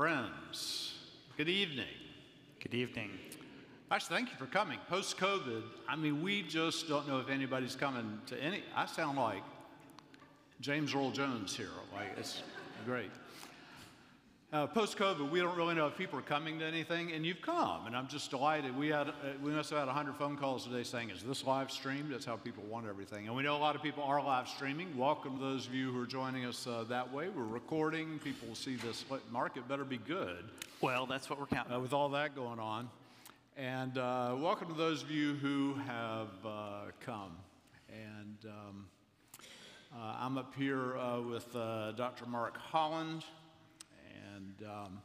friends, good evening. Good evening. Actually, thank you for coming. Post COVID, I mean, we just don't know if anybody's coming to any. I sound like James Earl Jones here. Like, it's great. Uh, Post COVID, we don't really know if people are coming to anything, and you've come, and I'm just delighted. We had uh, we must have had 100 phone calls today saying, "Is this live streamed?" That's how people want everything, and we know a lot of people are live streaming. Welcome to those of you who are joining us uh, that way. We're recording. People will see this. Market better be good. Well, that's what we're counting. Uh, with all that going on, and uh, welcome to those of you who have uh, come. And um, I'm up here with Dr. Mark Holland. And um,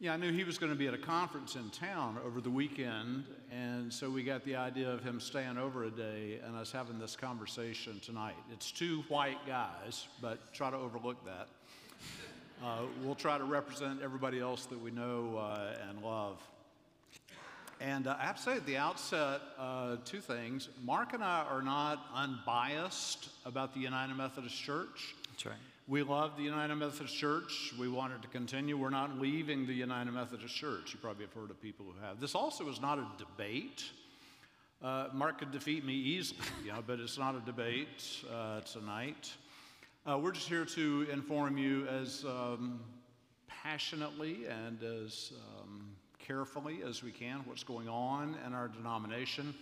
yeah, I knew he was going to be at a conference in town over the weekend, and so we got the idea of him staying over a day and us having this conversation tonight. It's two white guys, but try to overlook that. Uh, we'll try to represent everybody else that we know uh, and love. And uh, I have to say at the outset, uh, two things. Mark and I are not unbiased about the United Methodist Church. That's right. We love the United Methodist Church. We want it to continue. We're not leaving the United Methodist Church. You probably have heard of people who have. This also is not a debate. Uh, Mark could defeat me easily, you know, but it's not a debate uh, tonight. Uh, we're just here to inform you as um, passionately and as um, carefully as we can what's going on in our denomination.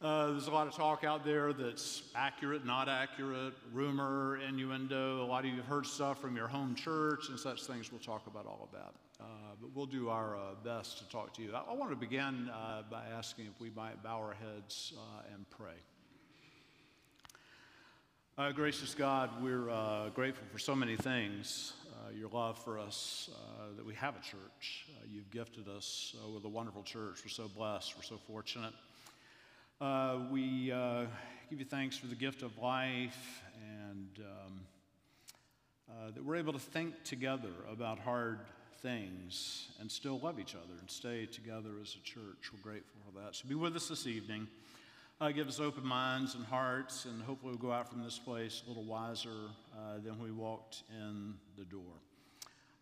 Uh, there's a lot of talk out there that's accurate, not accurate, rumor, innuendo. A lot of you have heard stuff from your home church and such things we'll talk about all of that. Uh, but we'll do our uh, best to talk to you. I, I want to begin uh, by asking if we might bow our heads uh, and pray. Uh, gracious God, we're grateful for so many things. your love for us, that we have a church. you've gifted us with a wonderful church. We're so blessed. We're so fortunate. Uh, we uh, give you thanks for the gift of life and um, uh, that we're able to think together about hard things and still love each other and stay together as a church. We're grateful for that. So be with us this evening. Uh, give us open minds and hearts, and hopefully we'll go out from this place a little wiser uh, than we walked in the door.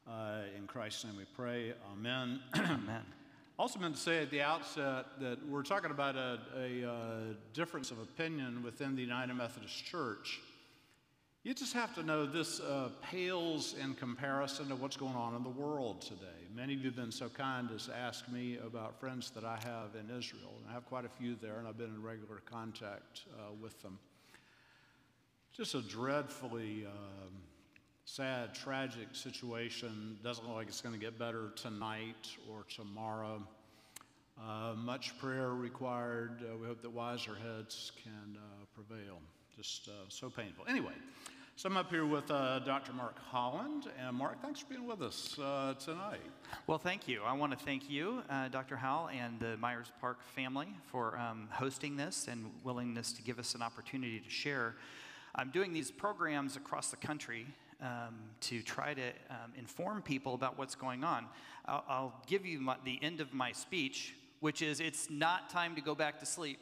Uh, in Christ's name we pray. Amen. Amen. Also, meant to say at the outset that we're talking about a, a, a, uh, difference of opinion within the United Methodist Church. You just have to know this uh, pales in comparison to what's going on in the world today. Many of you have been so kind as to ask me about friends that I have in Israel, and I have quite a few there, and I've been in regular contact uh, with them. Just a dreadfully um, sad, tragic situation. Doesn't look like it's going to get better tonight or tomorrow. Uh, much prayer required. Uh, we hope that wiser heads can uh, prevail. Just uh, so painful. Anyway, so I'm up here with uh, Dr. Mark Holland. And Mark, thanks for being with us uh, tonight. Well, thank you. I want to thank you, Dr. Howell, and the Myers Park family for um, hosting this and willingness to give us an opportunity to share. I'm doing these programs across the country um, to try to um, inform people about what's going on. I'll, I'll give you my, the end of my speech, which is it's not time to go back to sleep.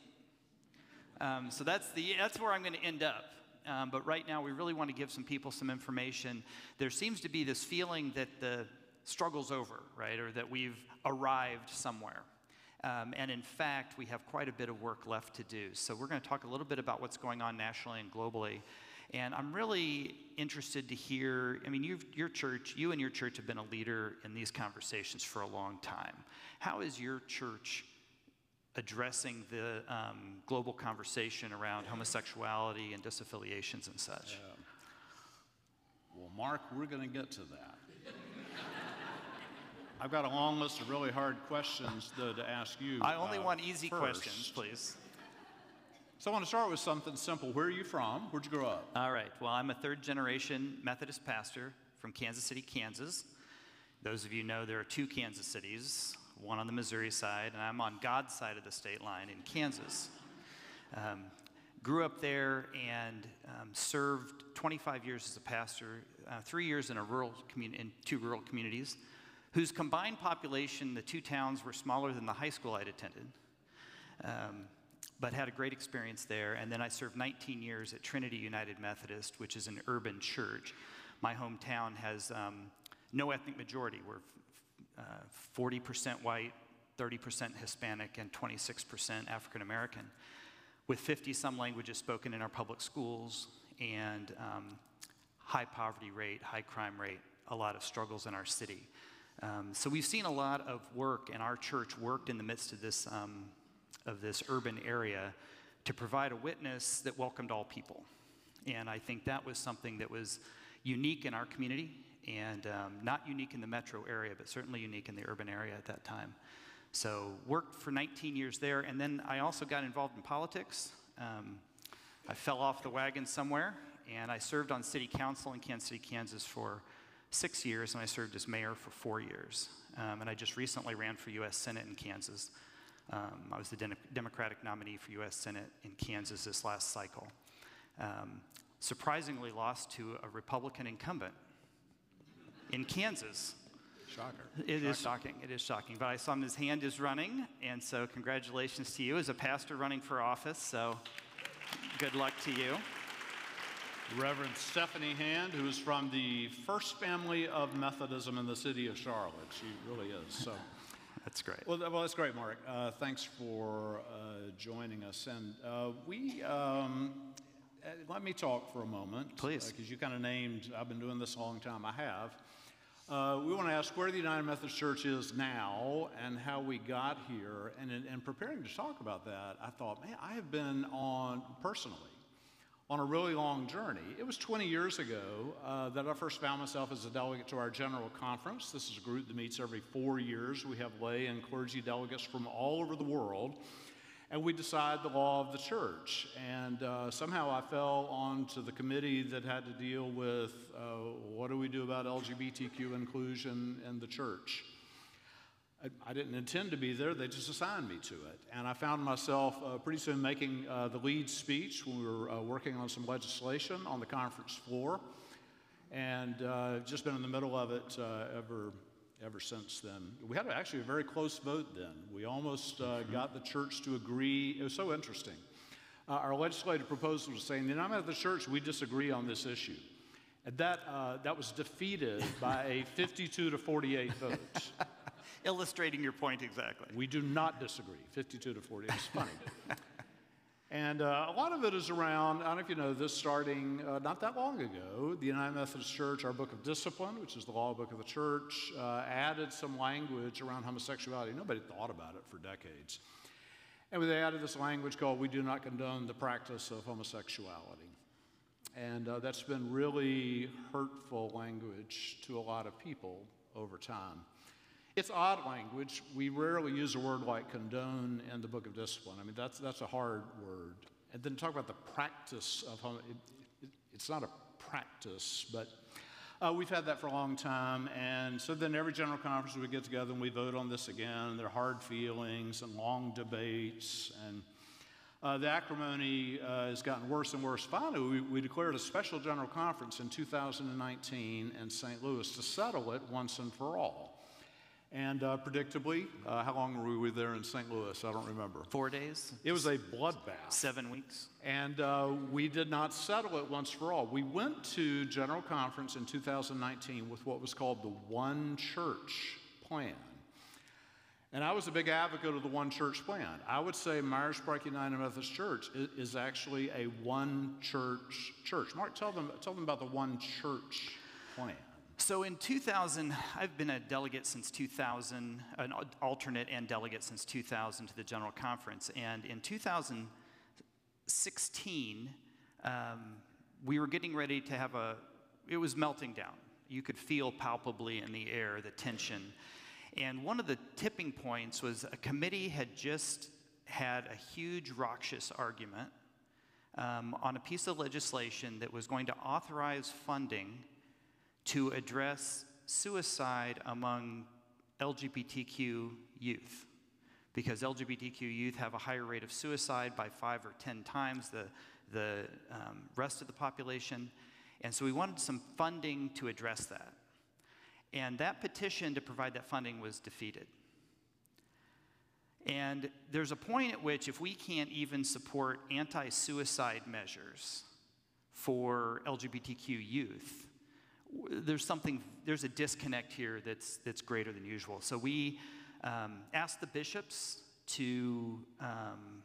Um, so that's, the, that's where I'm going to end up. Um, but right now, we really want to give some people some information. There seems to be this feeling that the struggle's over, right? Or that we've arrived somewhere. Um, and in fact, we have quite a bit of work left to do. So we're going to talk a little bit about what's going on nationally and globally. And I'm really interested to hear I mean, your church, you and your church have been a leader in these conversations for a long time. How is your church addressing the um, global conversation around homosexuality and disaffiliations and such? well, Mark, we're going to get to that. I've got a long list of really hard questions though, to ask you. I only uh, want easy first. questions, please. So I want to start with something simple. Where are you from? Where'd you grow up? All right. Well, I'm a third generation Methodist pastor from Kansas City, Kansas. Those of you know there are two Kansas cities, one on the Missouri side, and I'm on God's side of the state line in Kansas. Um, grew up there and um, served 25 years as a pastor, uh, three years in a rural community, in two rural communities, whose combined population, the two towns were smaller than the high school I'd attended. Um, but had a great experience there. And then I served 19 years at Trinity United Methodist, which is an urban church. My hometown has um, no ethnic majority. We're uh, 40% white, 30% Hispanic, and 26% African American, with 50 some languages spoken in our public schools and um, high poverty rate, high crime rate, a lot of struggles in our city. Um, so we've seen a lot of work, and our church worked in the midst of this, um, of this urban area to provide a witness that welcomed all people. And I think that was something that was unique in our community and um, not unique in the metro area, but certainly unique in the urban area at that time. So worked for 19 years there, and then I also got involved in politics. Um, I fell off the wagon somewhere, and I served on city council in Kansas City, Kansas for six years, and I served as mayor for four years. Um, and I just recently ran for U.S. Senate in Kansas. Um, I was the de- Democratic nominee for U.S. Senate in Kansas this last cycle. Um, surprisingly, lost to a Republican incumbent in Kansas. Shocker. It is shocking. It is shocking. But I saw him, his hand is running, and so congratulations to you as a pastor running for office. So good luck to you. Reverend Stephanie Hand, who is from the first family of Methodism in the city of Charlotte. She really is. So, That's great. well, well that's great, Mark. Uh, thanks for uh, joining us. And uh, we, um, uh, let me talk for a moment. Please. Because you kind of named, I've been doing this a long time. I have. Uh, we want to ask where the United Methodist Church is now and how we got here. And in, in preparing to talk about that, I thought, man, I have been on, personally, on a really long journey. It was 20 years ago uh, that I first found myself as a delegate to our general conference. This is a group that meets every four years. We have lay and clergy delegates from all over the world, and we decide the law of the church. And uh, somehow I fell onto the committee that had to deal with uh, what do we do about LGBTQ inclusion in the church. I, I didn't intend to be there, they just assigned me to it. And I found myself uh, pretty soon making uh, the lead speech when we were uh, working on some legislation on the conference floor. And uh, just been in the middle of it uh, ever, ever since then. We had actually a very close vote then. We almost uh, got the church to agree. It was so interesting. Uh, our legislative proposal was saying, the United Methodist Church, we disagree on this issue. And that, uh, that was defeated by a 52 to 48 vote. Illustrating your point exactly. We do not disagree. 52 to 40. It's funny. and uh, a lot of it is around, I don't know if you know this, starting uh, not that long ago, the United Methodist Church, our book of discipline, which is the law book of the church, uh, added some language around homosexuality. Nobody thought about it for decades. And they added this language called We Do Not Condone the Practice of Homosexuality. And uh, that's been really hurtful language to a lot of people over time. It's odd language. We rarely use a word like condone in the book of discipline. I mean, that's, that's a hard word. And then talk about the practice of home. It, it, it's not a practice, but uh, we've had that for a long time. And so then every general conference we get together and we vote on this again. There are hard feelings and long debates. And uh, the acrimony uh, has gotten worse and worse. Finally, we, we declared a special general conference in 2019 in St. Louis to settle it once and for all. And uh, predictably, uh, how long were we there in St. Louis? I don't remember. Four days, It was a bloodbath. seven weeks. And uh, we did not settle it once for all. We went to General Conference in 2019 with what was called the One Church Plan. And I was a big advocate of the One Church Plan. I would say Myers Park United Methodist Church is actually a one church church. Mark, tell them, tell them about the One Church Plan. So in 2000, I've been a delegate since 2000, an alternate and delegate since 2000 to the General Conference. And in 2016, um, we were getting ready to have a, it was melting down. You could feel palpably in the air the tension. And one of the tipping points was a committee had just had a huge raucous argument um, on a piece of legislation that was going to authorize funding to address suicide among LGBTQ youth. Because LGBTQ youth have a higher rate of suicide by five or 10 times the, the um, rest of the population. And so we wanted some funding to address that. And that petition to provide that funding was defeated. And there's a point at which, if we can't even support anti suicide measures for LGBTQ youth, there's something, there's a disconnect here that's, that's greater than usual. So we um, asked the bishops to, um,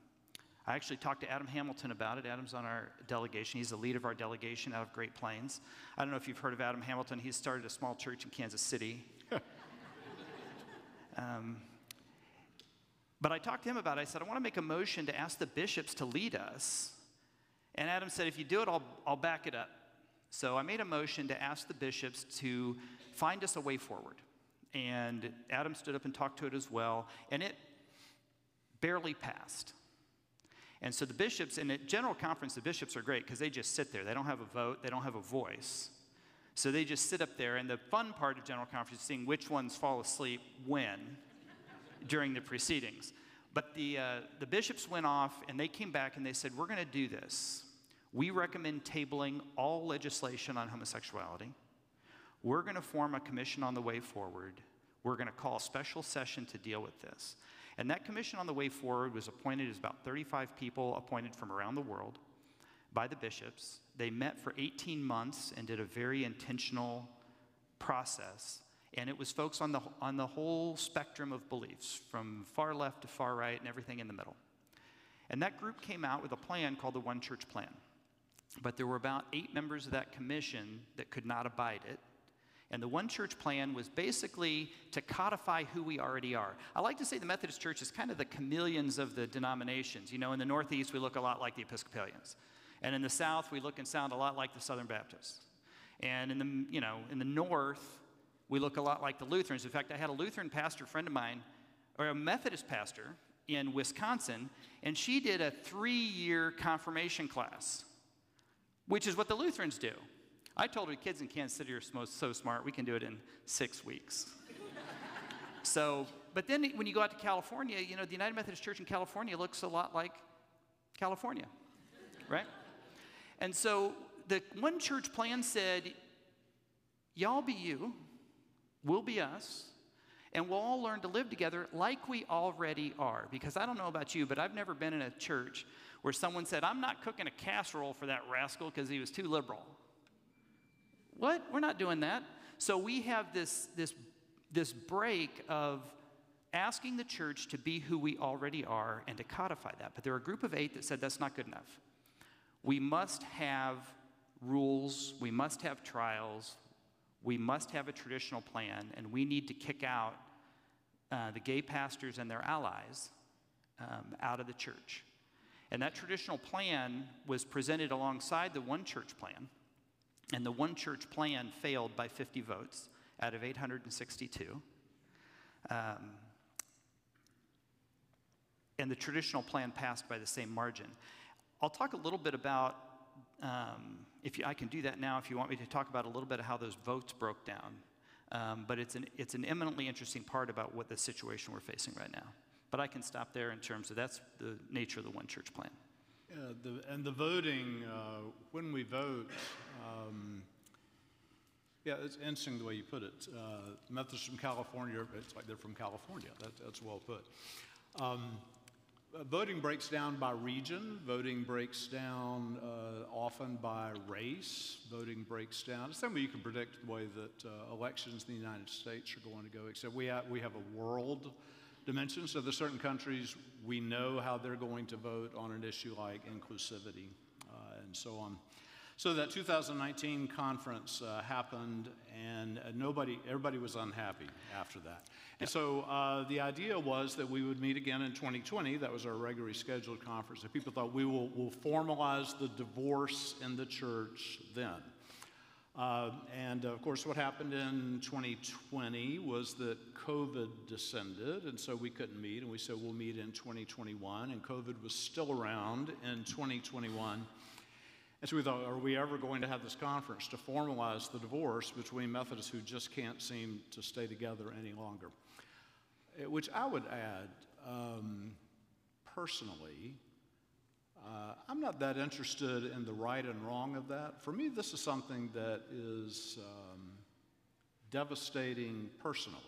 I actually talked to Adam Hamilton about it. Adam's on our delegation. He's the lead of our delegation out of Great Plains. I don't know if you've heard of Adam Hamilton. He's started a small church in Kansas City. um, but I talked to him about it. I said, I want to make a motion to ask the bishops to lead us. And Adam said, if you do it, I'll, I'll back it up. So I made a motion to ask the bishops to find us a way forward. And Adam stood up and talked to it as well. And it barely passed. And so the bishops, in a general conference, the bishops are great because they just sit there. They don't have a vote, they don't have a voice. So they just sit up there. And the fun part of general conference is seeing which ones fall asleep when during the proceedings. But the, uh, the bishops went off and they came back and they said, We're going to do this. We recommend tabling all legislation on homosexuality. We're going to form a commission on the way forward. We're going to call a special session to deal with this. And that commission on the way forward was appointed as about 35 people appointed from around the world by the bishops. They met for 18 months and did a very intentional process. And it was folks on the, on the whole spectrum of beliefs, from far left to far right and everything in the middle. And that group came out with a plan called the One Church Plan. But there were about eight members of that commission that could not abide it. And the One Church Plan was basically to codify who we already are. I like to say the Methodist Church is kind of the chameleons of the denominations. You know, in the Northeast, we look a lot like the Episcopalians. And in the South, we look and sound a lot like the Southern Baptists. And in the, you know, in the North, we look a lot like the Lutherans. In fact, I had a Lutheran pastor friend of mine, or a Methodist pastor in Wisconsin, and she did a three year confirmation class, which is what the Lutherans do. I told her kids in Kansas City are so, so smart, we can do it in six weeks. so, but then when you go out to California, you know, the United Methodist Church in California looks a lot like California, right? And so the one church plan said, y'all be you, we'll be us, and we'll all learn to live together like we already are. Because I don't know about you, but I've never been in a church where someone said, I'm not cooking a casserole for that rascal because he was too liberal. What? We're not doing that. So we have this, this, this break of asking the church to be who we already are and to codify that. But there are a group of eight that said that's not good enough. We must have rules, we must have trials, we must have a traditional plan, and we need to kick out uh, the gay pastors and their allies um, out of the church. And that traditional plan was presented alongside the one church plan. And the one church plan failed by 50 votes out of 862. Um, and the traditional plan passed by the same margin. I'll talk a little bit about, um, if you, I can do that now, if you want me to talk about a little bit of how those votes broke down. Um, but it's an, it's an eminently interesting part about what the situation we're facing right now. But I can stop there in terms of that's the nature of the one church plan. The, and the voting, uh, when we vote, um, yeah, it's interesting the way you put it. Uh, Methodists from California, it's like they're from California. That, that's well put. Um, uh, voting breaks down by region. Voting breaks down uh, often by race. Voting breaks down. It's something you can predict the way that uh, elections in the United States are going to go, except we have, we have a world dimension. So there's certain countries we know how they're going to vote on an issue like inclusivity uh, and so on. So that 2019 conference uh, happened, and uh, nobody, everybody was unhappy after that. And so uh, the idea was that we would meet again in 2020. That was our regularly scheduled conference. And people thought we will will formalize the divorce in the church then. Uh, and of course, what happened in 2020 was that COVID descended, and so we couldn't meet. And we said we'll meet in 2021, and COVID was still around in 2021. And so we thought, are we ever going to have this conference to formalize the divorce between Methodists who just can't seem to stay together any longer? Uh, which I would add, um, personally, uh, I'm not that interested in the right and wrong of that. For me, this is something that is um, devastating personally.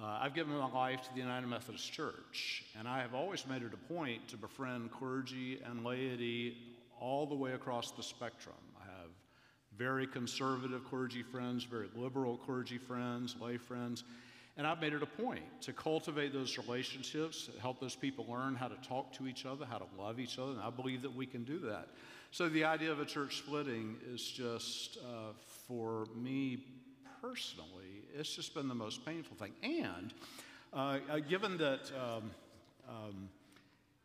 Uh, I've given my life to the United Methodist Church, and I have always made it a point to befriend clergy and laity all the way across the spectrum. I have very conservative clergy friends, very liberal clergy friends, lay friends. And I've made it a point to cultivate those relationships, help those people learn how to talk to each other, how to love each other, and I believe that we can do that. So the idea of a church splitting is just, uh, for me personally, it's just been the most painful thing. And uh, uh, given that, um, um,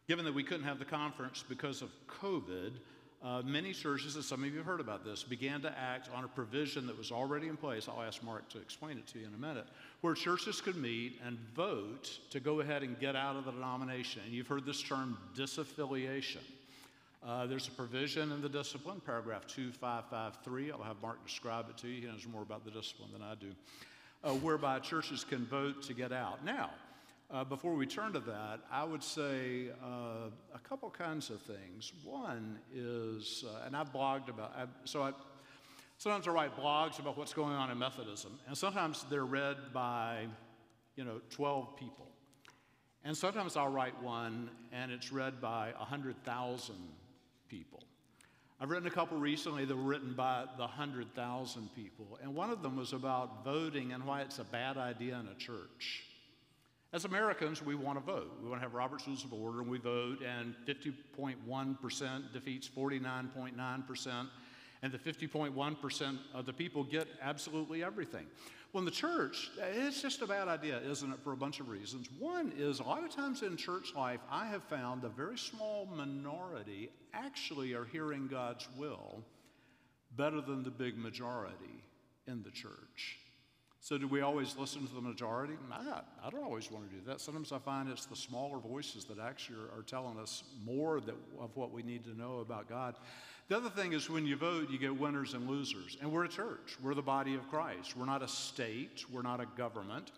given that we couldn't have the conference because of COVID, uh, many churches, and some of you have heard about this, began to act on a provision that was already in place. I'll ask Mark to explain it to you in a minute, where churches could meet and vote to go ahead and get out of the denomination. And you've heard this term disaffiliation. Uh, there's a provision in the discipline, paragraph 2553. I'll have Mark describe it to you. He knows more about the discipline than I do, uh, whereby churches can vote to get out. Now, uh, before we turn to that, I would say uh, a couple kinds of things. One is, uh, and I've blogged about, I've, so I, sometimes I write blogs about what's going on in Methodism, and sometimes they're read by, you know, 12 people. And sometimes I'll write one and it's read by 100,000 people. I've written a couple recently that were written by the 100,000 people, and one of them was about voting and why it's a bad idea in a church. As Americans, we want to vote. We want to have Robert's Rules of Order, and we vote, and 50.1% defeats 49.9%, and the 50.1% of the people get absolutely everything. Well, in the church, it's just a bad idea, isn't it, for a bunch of reasons. One is a lot of times in church life, I have found a very small minority actually are hearing God's will better than the big majority in the church. So, do we always listen to the majority? I, I don't always want to do that. Sometimes I find it's the smaller voices that actually are, are telling us more that, of what we need to know about God. The other thing is when you vote, you get winners and losers. And we're a church, we're the body of Christ. We're not a state, we're not a government.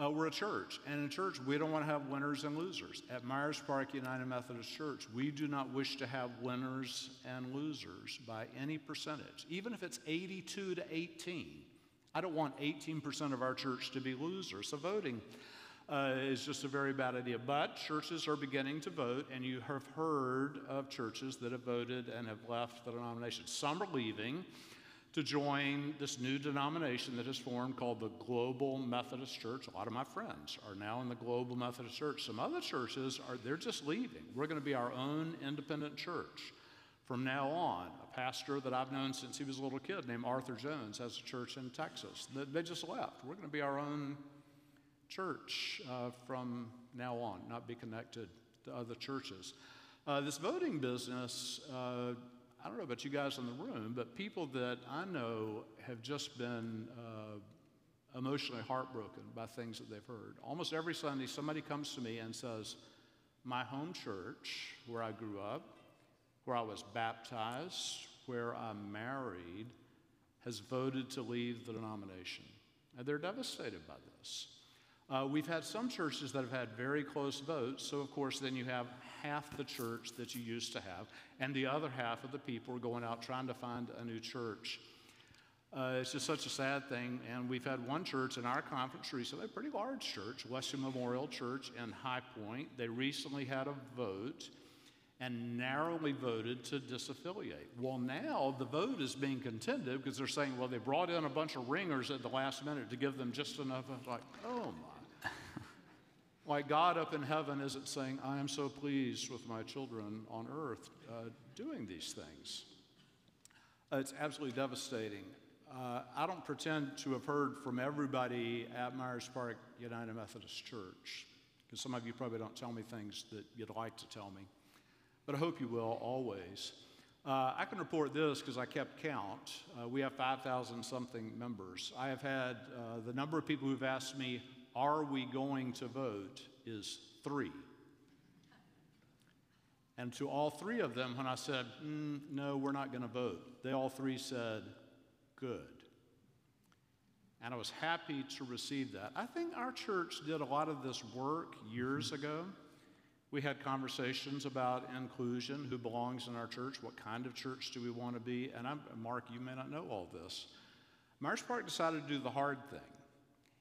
Uh, we're a church. And in church, we don't want to have winners and losers. At Myers Park United Methodist Church, we do not wish to have winners and losers by any percentage, even if it's 82 to 18. I don't want 18% of our church to be losers. So voting uh, is just a very bad idea. But churches are beginning to vote, and you have heard of churches that have voted and have left the denomination. Some are leaving to join this new denomination that has formed called the Global Methodist Church. A lot of my friends are now in the Global Methodist Church. Some other churches are they're just leaving. We're going to be our own independent church from now on. A pastor that I've known since he was a little kid named Arthur Jones has a church in Texas. They just left. We're going to be our own church uh, from now on, not be connected to other churches. Uh, this voting business, uh, I don't know about you guys in the room, but people that I know have just been uh, emotionally heartbroken by things that they've heard. Almost every Sunday, somebody comes to me and says, My home church, where I grew up, where I was baptized, where I'm married, has voted to leave the denomination. And they're devastated by this. Uh, we've had some churches that have had very close votes, so of course, then you have half the church that you used to have, and the other half of the people are going out trying to find a new church. Uh, it's just such a sad thing, and we've had one church in our conference recently, a pretty large church, Wesley Memorial Church in High Point. They recently had a vote and narrowly voted to disaffiliate. Well, now the vote is being contended because they're saying, well, they brought in a bunch of ringers at the last minute to give them just enough. It's like, oh my. like God up in heaven isn't saying, I am so pleased with my children on earth uh, doing these things. Uh, it's absolutely devastating. Uh, I don't pretend to have heard from everybody at Myers Park United Methodist Church, because some of you probably don't tell me things that you'd like to tell me but I hope you will always. Uh, I can report this because I kept count. Uh, we have 5,000 something members. I have had uh, the number of people who've asked me, Are we going to vote? is three. And to all three of them, when I said, mm, No, we're not going to vote, they all three said, Good. And I was happy to receive that. I think our church did a lot of this work years ago. We had conversations about inclusion, who belongs in our church, what kind of church do we want to be. And I'm, Mark, you may not know all this. Myers Park decided to do the hard thing.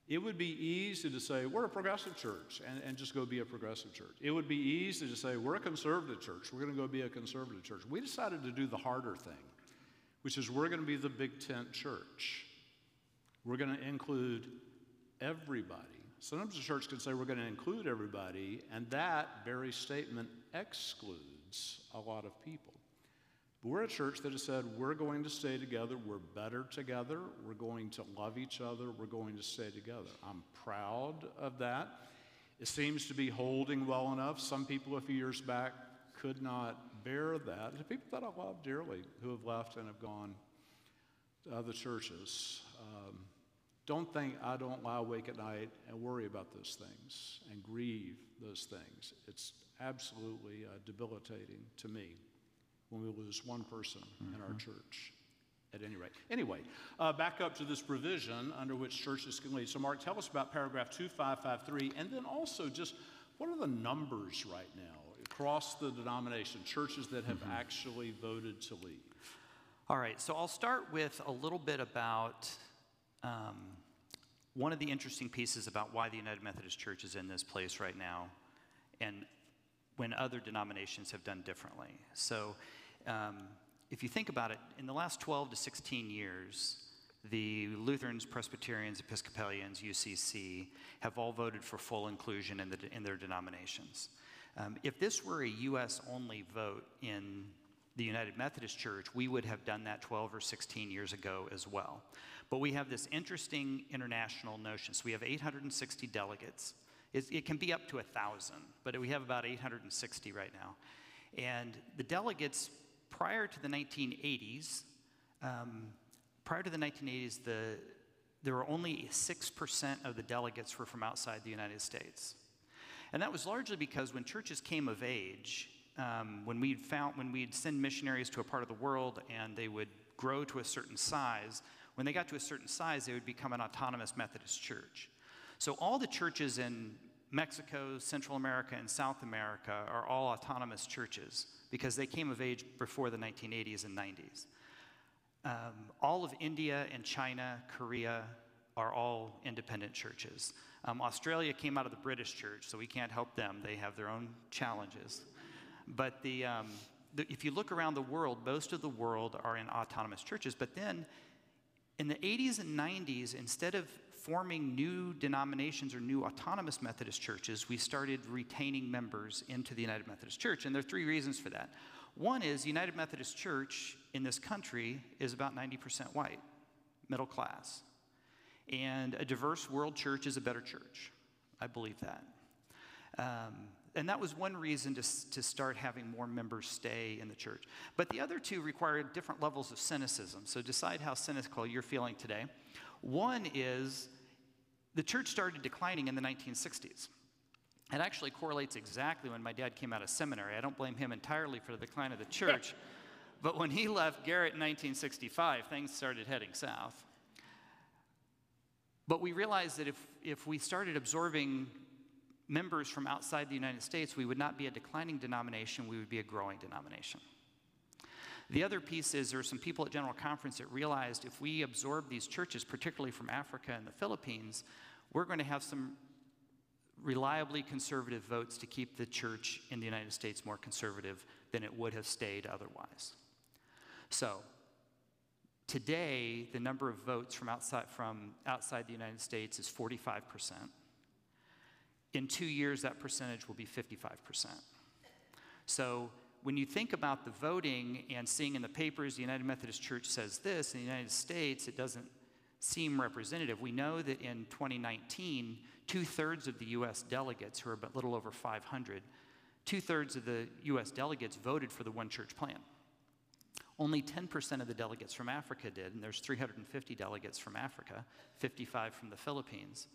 It would be easy to say, we're a progressive church, and, and just go be a progressive church. It would be easy to say, we're a conservative church, we're going to go be a conservative church. We decided to do the harder thing. which is we're going to be the big tent church. We're going to include everybody. Sometimes the church can say we're going to include everybody, and that very statement excludes a lot of people. But we're a church that has said we're going to stay together, we're better together, we're going to love each other, we're going to stay together. I'm proud of that. It seems to be holding well enough. Some people a few years back could not bear that. The people that I love dearly who have left and have gone to other churches. Um, don't think I don't lie awake at night and worry about those things and grieve those things. It's absolutely uh, debilitating to me when we lose one person mm-hmm. in our mm-hmm. church at any rate. Anyway, uh, back up to this provision under which churches can lead. So, Mark, tell us about paragraph 2553, and then also just what are the numbers right now across the denomination, churches that have mm-hmm. actually voted to leave? All right, so I'll start with a little bit about um, one of the interesting pieces about why the United Methodist Church is in this place right now, and when other denominations have done differently. So, um, if you think about it, in the last 12 to 16 years, the Lutherans, Presbyterians, Episcopalians, UCC have all voted for full inclusion in, the, in their denominations. Um, if this were a U.S. only vote in the United Methodist Church, we would have done that 12 or 16 years ago as well. But we have this interesting international notion. So we have 860 delegates. It, it can be up to 1,000, but we have about 860 right now. And the delegates prior to the 1980s, um, prior to the 1980s, the, there were only 6% of the delegates were from outside the United States. And that was largely because when churches came of age, um, when we'd found when we'd send missionaries to a part of the world and they would grow to a certain size, when they got to a certain size, they would become an autonomous Methodist church. So all the churches in Mexico, Central America, and South America are all autonomous churches because they came of age before the 1980s and 90s. Um, all of India and China, Korea are all independent churches. Um, Australia came out of the British church, so we can't help them. They have their own challenges. But the, um, the, if you look around the world, most of the world are in autonomous churches. But then in the 80s and 90s, instead of forming new denominations or new autonomous Methodist churches, we started retaining members into the United Methodist Church. And there are three reasons for that. One is United Methodist Church in this country is about 90% white, middle class. And a diverse world church is a better church. I believe that. Um, and that was one reason to, to start having more members stay in the church. But the other two require different levels of cynicism. So decide how cynical you're feeling today. One is the church started declining in the 1960s. It actually correlates exactly when my dad came out of seminary. I don't blame him entirely for the decline of the church. but when he left Garrett in 1965, things started heading south. But we realized that if, if we started absorbing members from outside the United States, we would not be a declining denomination, we would be a growing denomination. The other piece is there are some people at General Conference that realized if we absorb these churches, particularly from Africa and the Philippines, we're going to have some reliably conservative votes to keep the church in the United States more conservative than it would have stayed otherwise. So, today, the number of votes from outside, from outside the United States is 45%. In two years, that percentage will be 55%. So, when you think about the voting and seeing in the papers the United Methodist Church says this, in the United States it doesn't seem representative. We know that in 2019, two thirds of the US delegates, who are a little over 500, two thirds of the US delegates voted for the one church plan. Only 10% of the delegates from Africa did, and there's 350 delegates from Africa, 55 from the Philippines.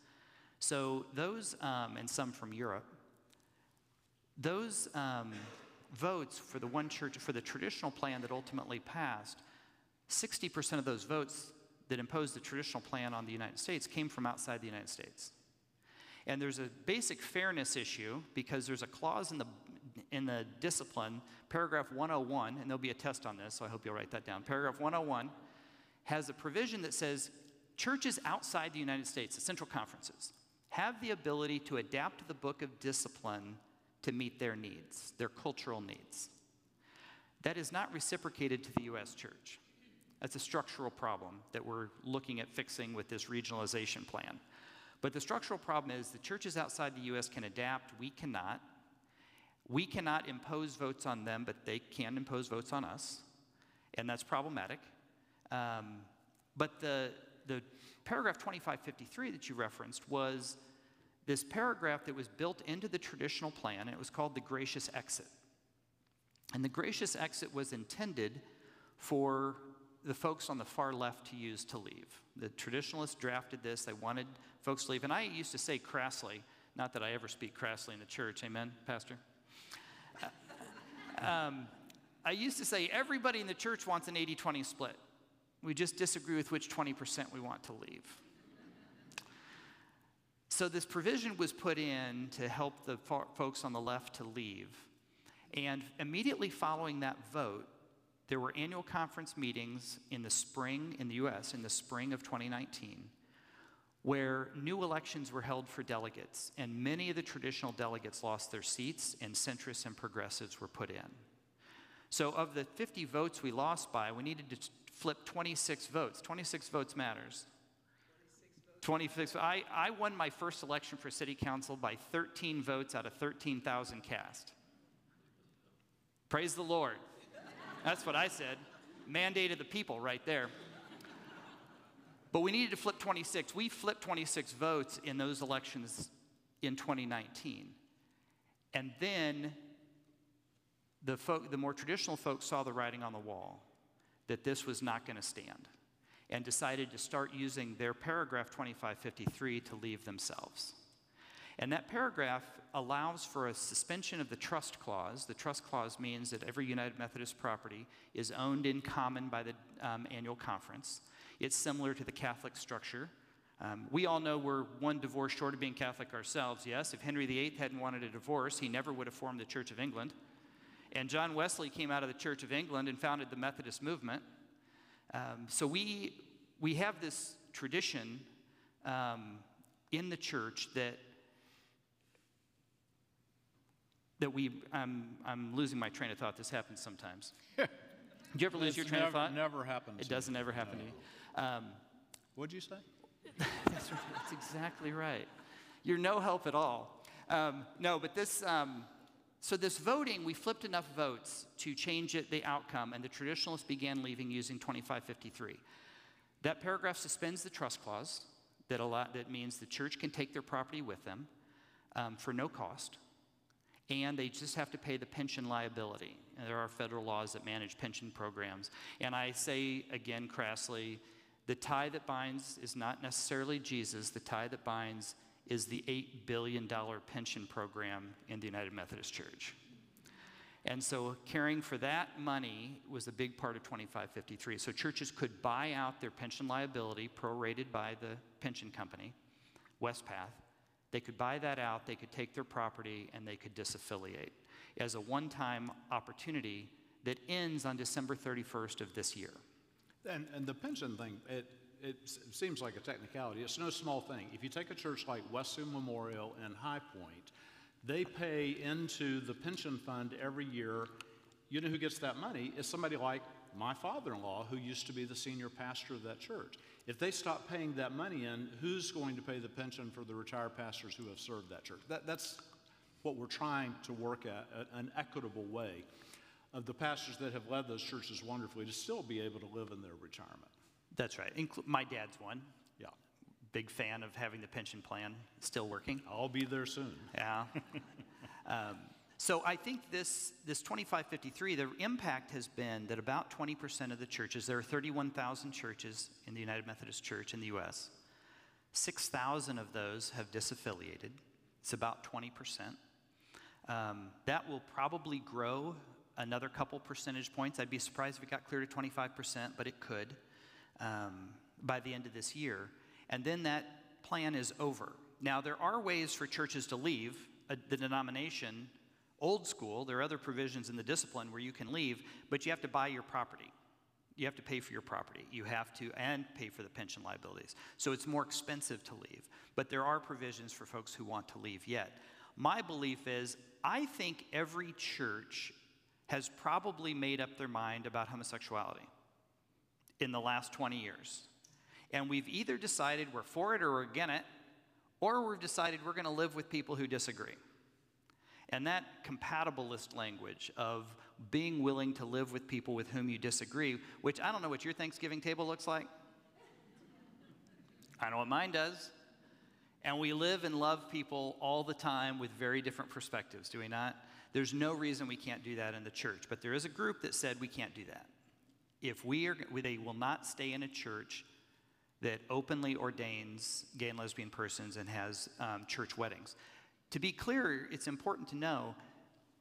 So those, um, and some from Europe, those um, votes for the one church, for the traditional plan that ultimately passed, 60% of those votes that imposed the traditional plan on the United States came from outside the United States. And there's a basic fairness issue because there's a clause in the, in the discipline, paragraph 101, and there'll be a test on this, so I hope you'll write that down. Paragraph 101 has a provision that says churches outside the United States, the central conferences, have the ability to adapt the book of discipline to meet their needs, their cultural needs. That is not reciprocated to the U.S. church. That's a structural problem that we're looking at fixing with this regionalization plan. But the structural problem is the churches outside the U.S. can adapt, we cannot. We cannot impose votes on them, but they can impose votes on us, and that's problematic. Um, but the, the paragraph 2553 that you referenced was this paragraph that was built into the traditional plan, and it was called the gracious exit. And the gracious exit was intended for the folks on the far left to use to leave. The traditionalists drafted this, they wanted folks to leave. And I used to say crassly, not that I ever speak crassly in the church, amen, Pastor? um, I used to say everybody in the church wants an 80 20 split. We just disagree with which 20% we want to leave. So, this provision was put in to help the folks on the left to leave. And immediately following that vote, there were annual conference meetings in the spring in the US in the spring of 2019 where new elections were held for delegates, and many of the traditional delegates lost their seats, and centrists and progressives were put in. So, of the 50 votes we lost by, we needed to flip 26 votes. 26 votes matters. 26. I, I won my first election for city council by 13 votes out of 13,000 cast. Praise the Lord. That's what I said. Mandated the people right there. But we needed to flip 26. We flipped 26 votes in those elections in 2019. And then the, folk, the more traditional folks saw the writing on the wall that this was not going to stand and decided to start using their paragraph 2553 to leave themselves. And that paragraph allows for a suspension of the trust clause. The trust clause means that every United Methodist property is owned in common by the um, annual conference. It's similar to the Catholic structure. Um, we all know we're one divorce short of being Catholic ourselves, yes. If Henry VIII hadn't wanted a divorce, he never would have formed the Church of England. And John Wesley came out of the Church of England and founded the Methodist movement. Um, so we, we have this tradition um, in the church that that we I'm, I'm losing my train of thought this happens sometimes do you ever lose It's your train never, of thought Never happens. it doesn't ever happen to me um, What'd you say? that's, that's exactly right. You're no help at all. Um, no, but this, um, so this voting, we flipped enough votes to change it, the outcome, and the traditionalists began leaving using 2553. That paragraph suspends the trust clause that, allow, that means the church can take their property with them um, for no cost, and they just have to pay the pension liability. And there are federal laws that manage pension programs. And I say again crassly, the tie that binds is not necessarily Jesus, the tie that binds is the $8 billion pension program in the United Methodist Church. And so caring for that money was a big part of 2553. So churches could buy out their pension liability, prorated by the pension company, Wespath. They could buy that out, they could take their property, and they could disaffiliate as a one time opportunity that ends on December 31st of this year. And, and the pension thing, it, it seems like a technicality. It's no small thing. If you take a church like Wesley Memorial and High Point, they pay into the pension fund every year. You know who gets that money? Is somebody like my father in law, who used to be the senior pastor of that church. If they stop paying that money in, who's going to pay the pension for the retired pastors who have served that church? That, that's what we're trying to work at, an equitable way of the pastors that have led those churches wonderfully to still be able to live in their retirement. That's right. Inclu- my dad's one. Yeah. Big fan of having the pension plan still working. I'll be there soon. Yeah. um, so I think this, this 2553, the impact has been that about 20% of the churches, there are 31,000 churches in the United Methodist Church in the U.S., 6,000 of those have disaffiliated. It's about 20%. Um, that will probably grow another couple percentage points. I'd be surprised if it got clear to 25%, but it could um, by the end of this year. And then that plan is over. Now, there are ways for churches to leave a, the denomination old school. There are other provisions in the discipline where you can leave, but you have to buy your property. You have to pay for your property. You have to, and pay for the pension liabilities. So it's more expensive to leave. But there are provisions for folks who want to leave yet. My belief is I think every church has probably made up their mind about homosexuality. In the last 20 years. And we've either decided we're for it or we're against it, or we've decided we're going to live with people who disagree. And that compatibilist language of being willing to live with people with whom you disagree, which I don't know what your Thanksgiving table looks like. I know what mine does. And we live and love people all the time with very different perspectives, do we not? There's no reason we can't do that in the church, but there is a group that said we can't do that. If we are, they will not stay in a church that openly ordains gay and lesbian persons and has um, church weddings. To be clear, it's important to know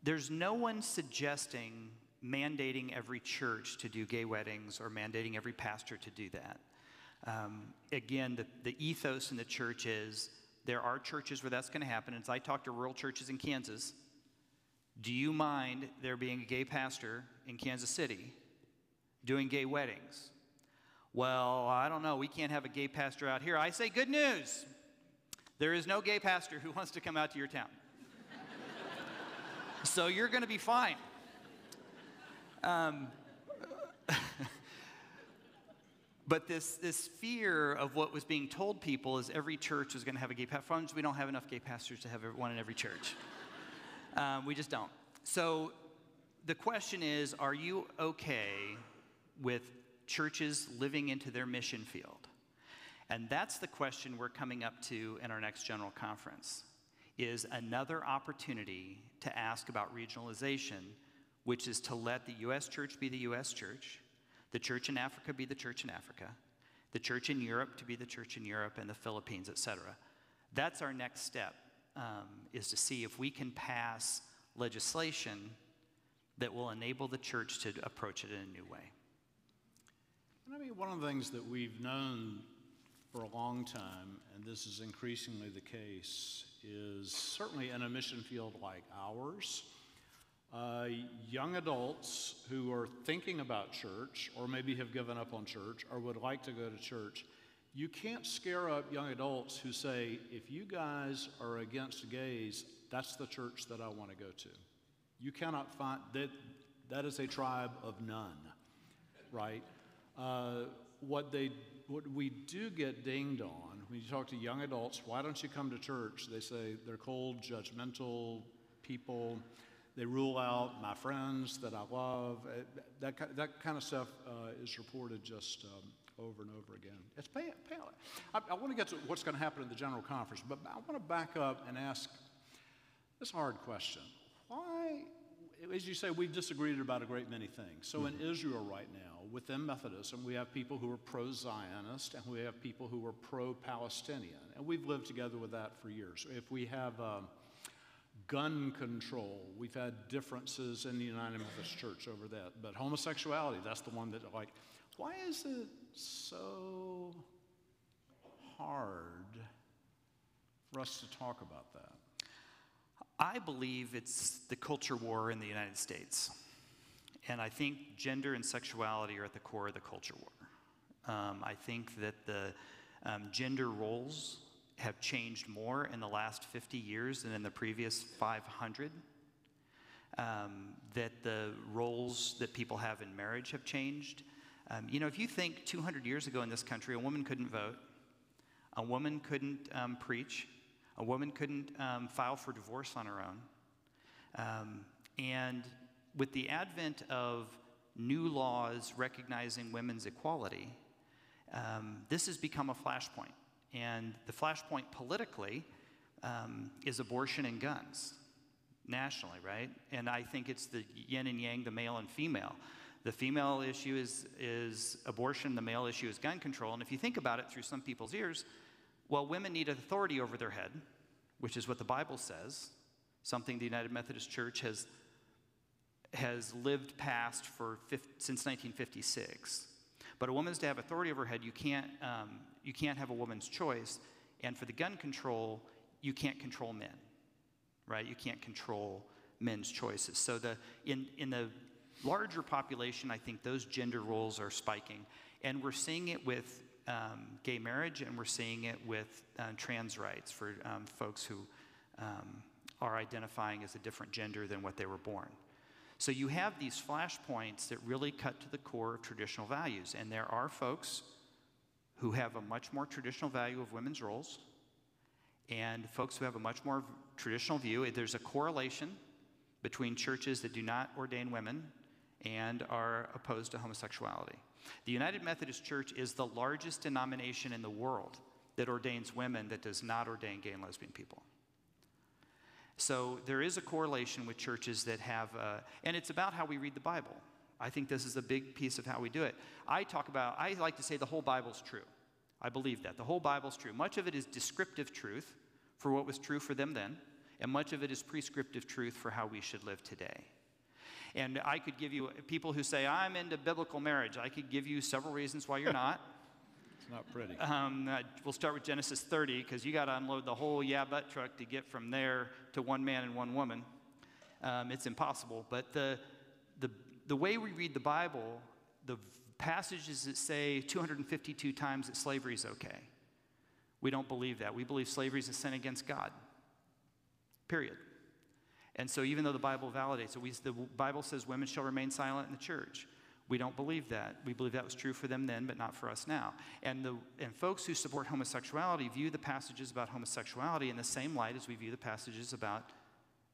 there's no one suggesting mandating every church to do gay weddings or mandating every pastor to do that. Um, again, the, the ethos in the church is there are churches where that's going to happen. As I talk to rural churches in Kansas, do you mind there being a gay pastor in Kansas City doing gay weddings? Well, I don't know. We can't have a gay pastor out here. I say, good news. There is no gay pastor who wants to come out to your town. so you're going to be fine. Um, but this, this fear of what was being told people is every church is going to have a gay pastor. We don't have enough gay pastors to have one in every church. Um, we just don't. So the question is are you okay with churches living into their mission field? And that's the question we're coming up to in our next general conference is another opportunity to ask about regionalization, which is to let the US church be the US church the church in Africa be the church in Africa, the church in Europe to be the church in Europe and the Philippines, et cetera. That's our next step, um, is to see if we can pass legislation that will enable the church to approach it in a new way. I mean, one of the things that we've known for a long time, and this is increasingly the case, is certainly in a mission field like ours, uh, young adults who are thinking about church or maybe have given up on church or would like to go to church, you can't scare up young adults who say, if you guys are against gays, that's the church that I want to go to. You cannot find that, that is a tribe of none, right? Uh, what, they, what we do get dinged on when you talk to young adults, why don't you come to church? They say they're cold, judgmental people they rule out my friends that I love. Uh, that, that kind of stuff uh, is reported just um, over and over again. It's pay, pay, I, I want to get to what's going to happen in the general conference, but I want to back up and ask this hard question. Why, as you say, we've disagreed about a great many things. So mm-hmm. in Israel right now, within Methodism, we have people who are pro Zionist and we have people who are pro Palestinian. And we've lived together with that for years. If we have um, gun control. We've had differences in the United Methodist Church over that. But homosexuality, that's the one that, like, why is it so hard for us to talk about that? I believe it's the culture war in the United States. And I think gender and sexuality are at the core of the culture war. Um, I think that the um, gender roles have changed more in the last 50 years than in the previous 500. Um, that the roles that people have in marriage have changed. Um, you know, if you think 200 years ago in this country, a woman couldn't vote, a woman couldn't um, preach, a woman couldn't um, file for divorce on her own. And with the advent of new laws recognizing women's equality, um, this has become a flashpoint. And the flashpoint politically um, is abortion and guns nationally, right? And I think it's the yin and yang, the male and female. The female issue is, is abortion, the male issue is gun control. And if you think about it through some people's ears, well, women need authority over their head, which is what the Bible says, something the United Methodist Church has, has lived past for since 1956. But a woman's to have authority over her head, you can't, um, you can't have a woman's choice. And for the gun control, you can't control men, right? You can't control men's choices. So the, in, in the larger population, I think those gender roles are spiking. And we're seeing it with um, gay marriage, and we're seeing it with uh, trans rights for um, folks who um, are identifying as a different gender than what they were born. So you have these flashpoints that really cut to the core of traditional values. And there are folks who have a much more traditional value of women's roles and folks who have a much more traditional view. There's a correlation between churches that do not ordain women and are opposed to homosexuality. The United Methodist Church is the largest denomination in the world that ordains women that does not ordain gay and lesbian people. So there is a correlation with churches that have, uh, and it's about how we read the Bible. I think this is a big piece of how we do it. I talk about, I like to say the whole Bible's true. I believe that. The whole Bible's true. Much of it is descriptive truth for what was true for them then, and much of it is prescriptive truth for how we should live today. And I could give you people who say, I'm into biblical marriage. I could give you several reasons why you're not. It's not pretty. Um, uh, we'll start with Genesis 30 because you got to unload the whole yeah but truck to get from there to one man and one woman. Um, it's impossible. But the, the, the way we read the Bible, the passages that say 252 times that slavery is okay, we don't believe that. We believe slavery is a sin against God. Period. And so, even though the Bible validates it, we, the Bible says women shall remain silent in the church. We don't believe that. We believe that was true for them then, but not for us now. And, the, and folks who support homosexuality view the passages about homosexuality in the same light as we view the passages about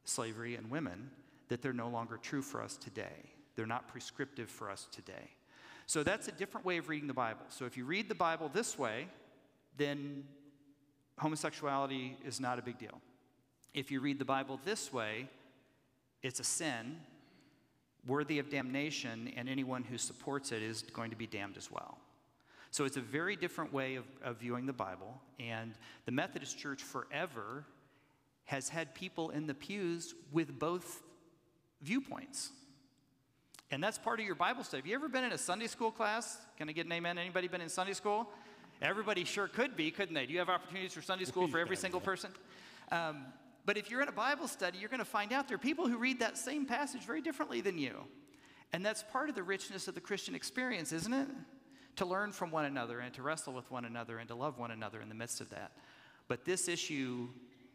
slavery and women, that they're no longer true for us today. They're not prescriptive for us today. So that's a different way of reading the Bible. So if you read the Bible this way, then homosexuality is not a big deal. If you read the Bible this way, it's a sin worthy of damnation, and anyone who supports it is going to be damned as well. So it's a very different way of, of viewing the Bible, and the Methodist Church forever has had people in the pews with both viewpoints. And that's part of your Bible study. Have you ever been in a Sunday school class? Can I get an amen? Anybody been in Sunday school? Everybody sure could be, couldn't they? Do you have opportunities for Sunday school for every single person? Um, but if you're in a Bible study, you're going to find out there are people who read that same passage very differently than you. And that's part of the richness of the Christian experience, isn't it? To learn from one another and to wrestle with one another and to love one another in the midst of that. But this issue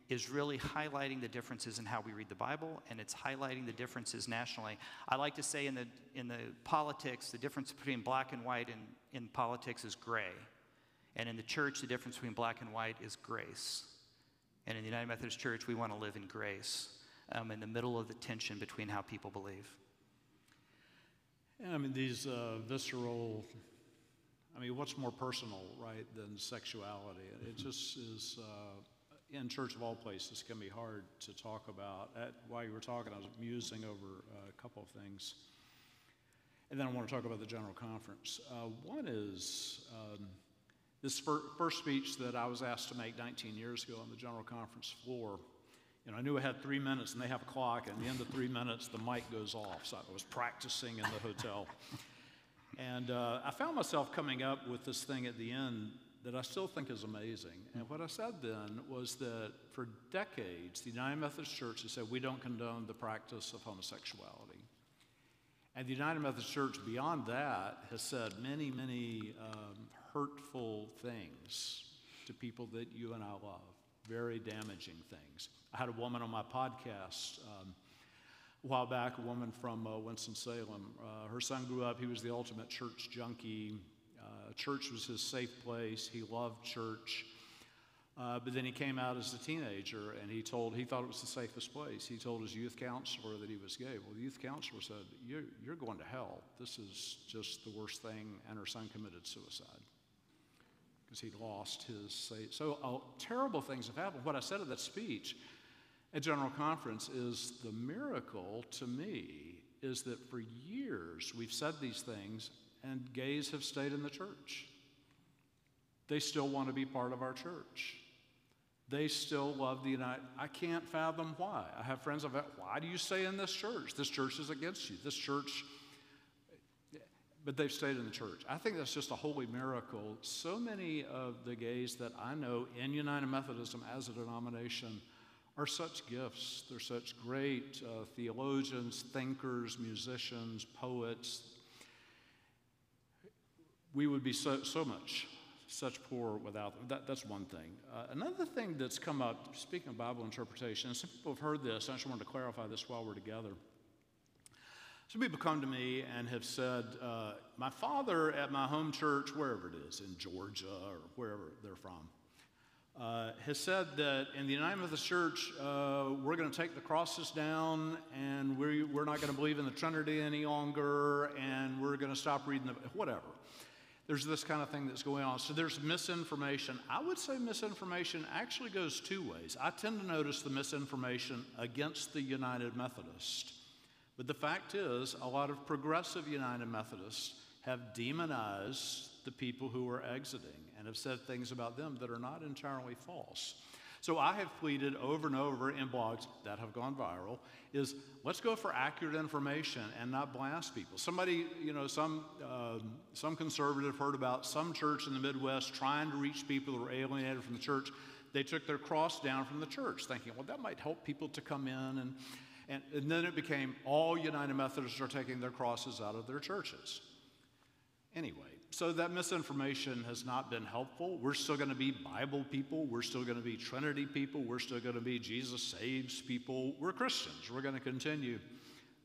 is really highlighting the differences in how we read the Bible, and it's highlighting the differences nationally. I like to say in the, in the politics, the difference between black and white in, in politics is gray. And in the church, the difference between black and white is grace. And in the United Methodist Church, we want to live in grace um, in the middle of the tension between how people believe. I mean, these uh, visceral, I mean, what's more personal, right, than sexuality? It just is, uh, in church of all places, can be hard to talk about. At, while you were talking, I was musing over uh, a couple of things. And then I want to talk about the General Conference. Uh, one is, um, this fir- first speech that I was asked to make 19 years ago on the General Conference floor, you know, I knew I had three minutes and they have a clock, and at the end of three minutes, the mic goes off. So I was practicing in the hotel. And uh, I found myself coming up with this thing at the end that I still think is amazing. And what I said then was that for decades, the United Methodist Church has said we don't condone the practice of homosexuality. And the United Methodist Church, beyond that, has said many, many um, hurtful things to people that you and I love, very damaging things. I had a woman on my podcast um, a while back, a woman from uh, Winston-Salem. Uh, her son grew up, he was the ultimate church junkie. Uh, church was his safe place, he loved church. Uh, but then he came out as a teenager and he told, he thought it was the safest place. He told his youth counselor that he was gay. Well, the youth counselor said, You're, you're going to hell. This is just the worst thing. And her son committed suicide because he'd lost his say. So uh, terrible things have happened. What I said at that speech at General Conference is the miracle to me is that for years we've said these things and gays have stayed in the church. They still want to be part of our church. They still love the United. I can't fathom why. I have friends I've why do you stay in this church? This church is against you. This church, but they've stayed in the church. I think that's just a holy miracle. So many of the gays that I know in United Methodism as a denomination are such gifts. They're such great uh, theologians, thinkers, musicians, poets. We would be so, so much such poor without them. That, that's one thing. Uh, another thing that's come up, speaking of Bible interpretation, some people have heard this, I just wanted to clarify this while we're together. Some people come to me and have said, uh, My father at my home church, wherever it is, in Georgia or wherever they're from, uh, has said that in the United Methodist Church, uh, we're going to take the crosses down and we, we're not going to believe in the Trinity any longer and we're going to stop reading the, whatever. There's this kind of thing that's going on. So there's misinformation. I would say misinformation actually goes two ways. I tend to notice the misinformation against the United Methodist. But the fact is, a lot of progressive United Methodists have demonized the people who are exiting and have said things about them that are not entirely false. So I have pleaded over and over in blogs that have gone viral is let's go for accurate information and not blast people. Somebody, you know, some uh, some conservative heard about some church in the Midwest trying to reach people who are alienated from the church. They took their cross down from the church, thinking, well, that might help people to come in and and, and then it became all United Methodists are taking their crosses out of their churches. Anyway, so that misinformation has not been helpful. We're still going to be Bible people. We're still going to be Trinity people. We're still going to be Jesus saves people. We're Christians. We're going to continue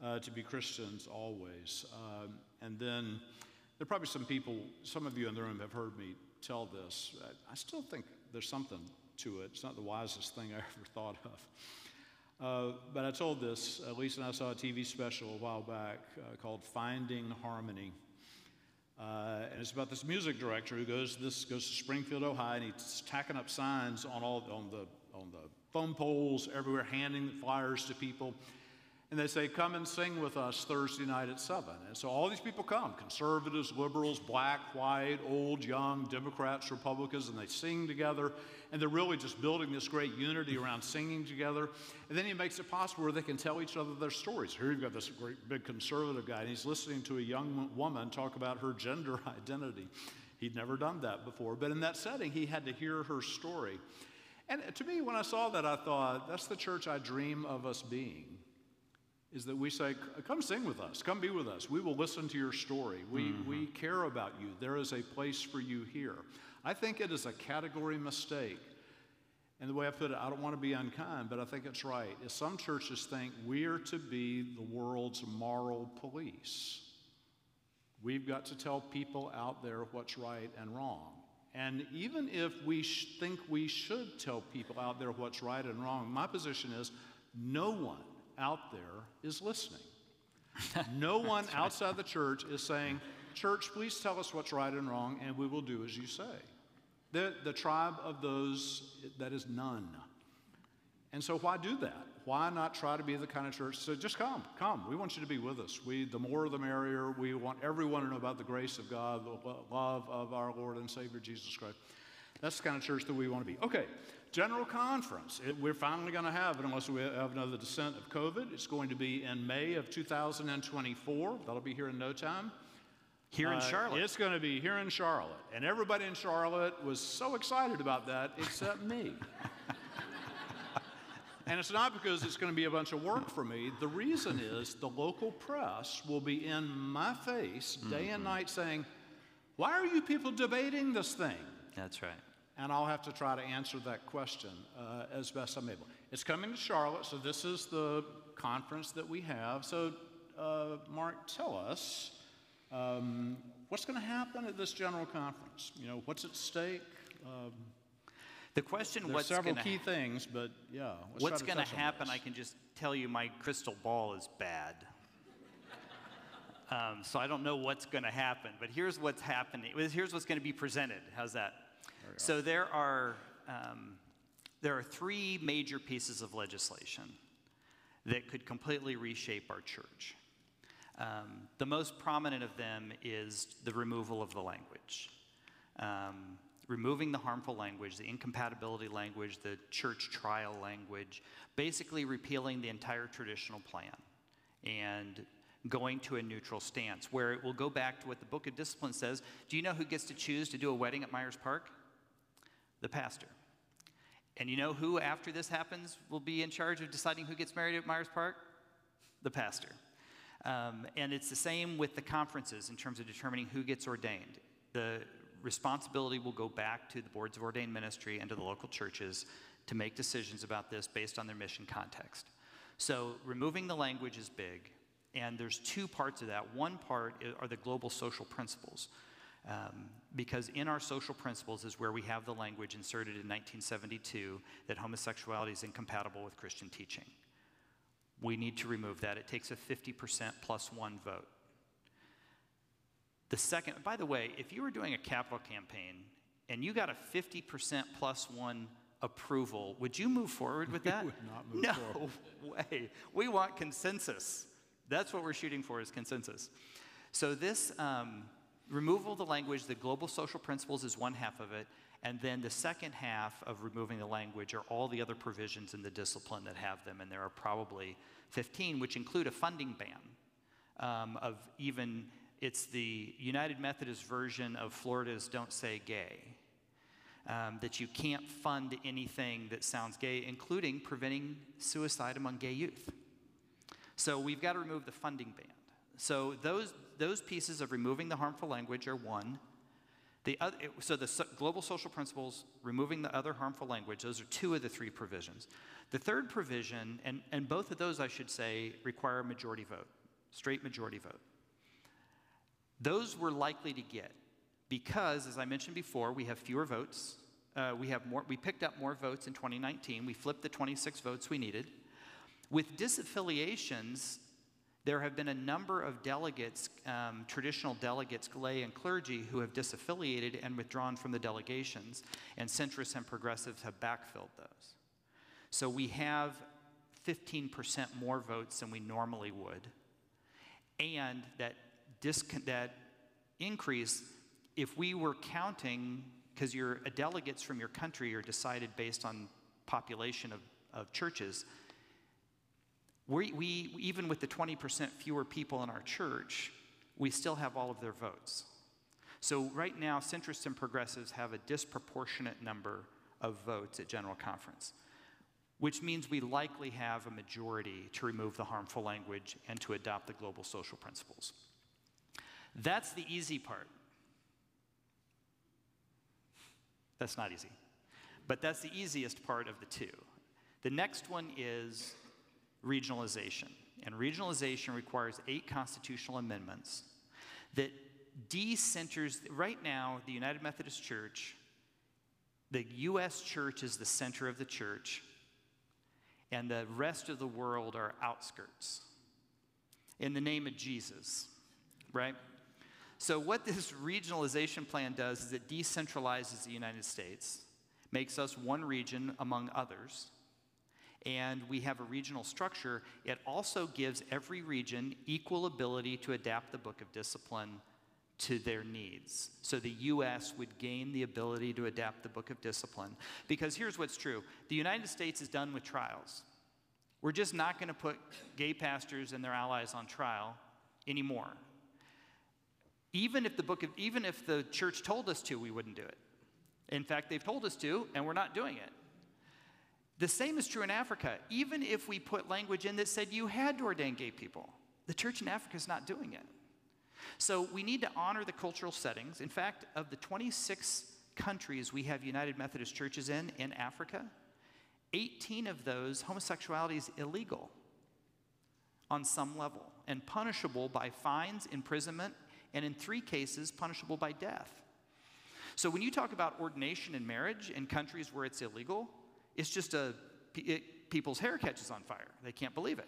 uh, to be Christians always. Um, and then there are probably some people, some of you in the room have heard me tell this. I still think there's something to it. It's not the wisest thing I ever thought of. Uh, but I told this, uh, Lisa and I saw a TV special a while back uh, called Finding Harmony. Uh, and it's about this music director who goes this goes to Springfield, Ohio, and he's tacking up signs on all on the on the phone poles everywhere, handing flyers to people and they say, Come and sing with us Thursday night at 7. And so all these people come conservatives, liberals, black, white, old, young, Democrats, Republicans, and they sing together. And they're really just building this great unity around singing together. And then he makes it possible where they can tell each other their stories. Here you've got this great big conservative guy, and he's listening to a young woman talk about her gender identity. He'd never done that before, but in that setting, he had to hear her story. And to me, when I saw that, I thought, that's the church I dream of us being is that we say, Come sing with us, come be with us. We will listen to your story. We, mm-hmm. we care about you. There is a place for you here. I think it is a category mistake. And the way I put it, I don't want to be unkind, but I think it's right. Is some churches think we're to be the world's moral police. We've got to tell people out there what's right and wrong. And even if we sh- think we should tell people out there what's right and wrong, my position is no one out there is listening. no one right. outside the church is saying, Church, please tell us what's right and wrong, and we will do as you say. The, the tribe of those that is none. And so, why do that? Why not try to be the kind of church? So just come, come. We want you to be with us. We, the more the merrier. We want everyone to know about the grace of God, the love of our Lord and Savior Jesus Christ. That's the kind of church that we want to be. Okay, General Conference. It, we're finally going to have it unless we have another descent of COVID. It's going to be in May of 2024. That'll be here in no time. Here in uh, Charlotte. It's going to be here in Charlotte. And everybody in Charlotte was so excited about that except me. and it's not because it's going to be a bunch of work for me. The reason is the local press will be in my face day mm-hmm. and night saying, Why are you people debating this thing? That's right and I'll have to try to answer that question uh, as best I'm able. It's coming to Charlotte, so this is the conference that we have. So, uh, Mark, tell us um, what's going to happen at this general conference. You know, what's at stake? Um, the question There's what's several gonna, key things, but yeah. What's going to happen? I can just tell you, my crystal ball is bad. um, so I don't know what's going to happen, but here's what's happening. Here's what's going to be presented. How's that? So there are, um, there are three major pieces of legislation that could completely reshape our church. Um, the most prominent of them is the removal of the language. Um, removing the harmful language, the incompatibility language, the church trial language, basically repealing the entire traditional plan and going to a neutral stance where it will go back to what the book of discipline says. Do you know who gets to choose to do a wedding at Myers Park? The pastor. And you know who, after this happens, will be in charge of deciding who gets married at Myers Park? The pastor. Um, and it's the same with the conferences in terms of determining who gets ordained. The responsibility will go back to the boards of ordained ministry and to the local churches to make decisions about this based on their mission context. So, removing the language is big. And there's two parts of that. One part are the global social principles. Um, because in our social principles is where we have the language inserted in 1972 that homosexuality is incompatible with Christian teaching. We need to remove that. It takes a 50% plus one vote. The second, by the way, if you were doing a capital campaign and you got a 50% plus one approval, would you move forward with that? would not move no forward. way. We want consensus. That's what we're shooting for is consensus. So this um, removal of the language, the global social principles is one half of it, and then the second half of removing the language are all the other provisions in the discipline that have them, and there are probably 15, which include a funding ban um, of even, it's the United Methodist version of Florida's Don't Say Gay. Um, that you can't fund anything that sounds gay, including preventing suicide among gay youth. So we've got to remove the funding ban. So those, those pieces of removing the harmful language are one. The other, so the so, global social principles, removing the other harmful language, those are two of the three provisions. The third provision, and, and both of those I should say, require a majority vote, straight majority vote. Those we're likely to get because, as I mentioned before, we have fewer votes. Uh, we, have more, we picked up more votes in 2019. We flipped the 26 votes we needed. With disaffiliations, there have been a number of delegates, um, traditional delegates, lay and clergy, who have disaffiliated and withdrawn from the delegations, and centrists and progressives have backfilled those. So we have 15% more votes than we normally would. And that, that increase, if we were counting, because your delegates from your country are decided based on population of, of churches, we, we, even with the 20% fewer people in our church, we still have all of their votes. So right now, centrists and progressives have a disproportionate number of votes at General Conference, which means we likely have a majority to remove the harmful language and to adopt the global social principles. That's the easy part. That's not easy. But that's the easiest part of the two. The next one is regionalization. And regionalization requires eight constitutional amendments that decenters, right now, the United Methodist Church, the U.S. church is the center of the church, and the rest of the world are outskirts in the name of Jesus, right? So, what this regionalization plan does is it decentralizes the United States, makes us one region among others, and we have a regional structure. It also gives every region equal ability to adapt the book of discipline to their needs. So the U.S. would gain the ability to adapt the book of discipline. Because here's what's true the United States is done with trials. We're just not going to put gay pastors and their allies on trial anymore. Even if the book of, even if the church told us to, we wouldn't do it. In fact, they've told us to, and we're not doing it. The same is true in Africa. Even if we put language in that said you had to ordain gay people, the church in Africa is not doing it. So we need to honor the cultural settings. In fact, of the 26 countries we have United Methodist churches in in Africa, 18 of those homosexuality is illegal on some level and punishable by fines, imprisonment, and in three cases, punishable by death. So when you talk about ordination in marriage in countries where it's illegal, it's just a it, people's hair catches on fire. They can't believe it.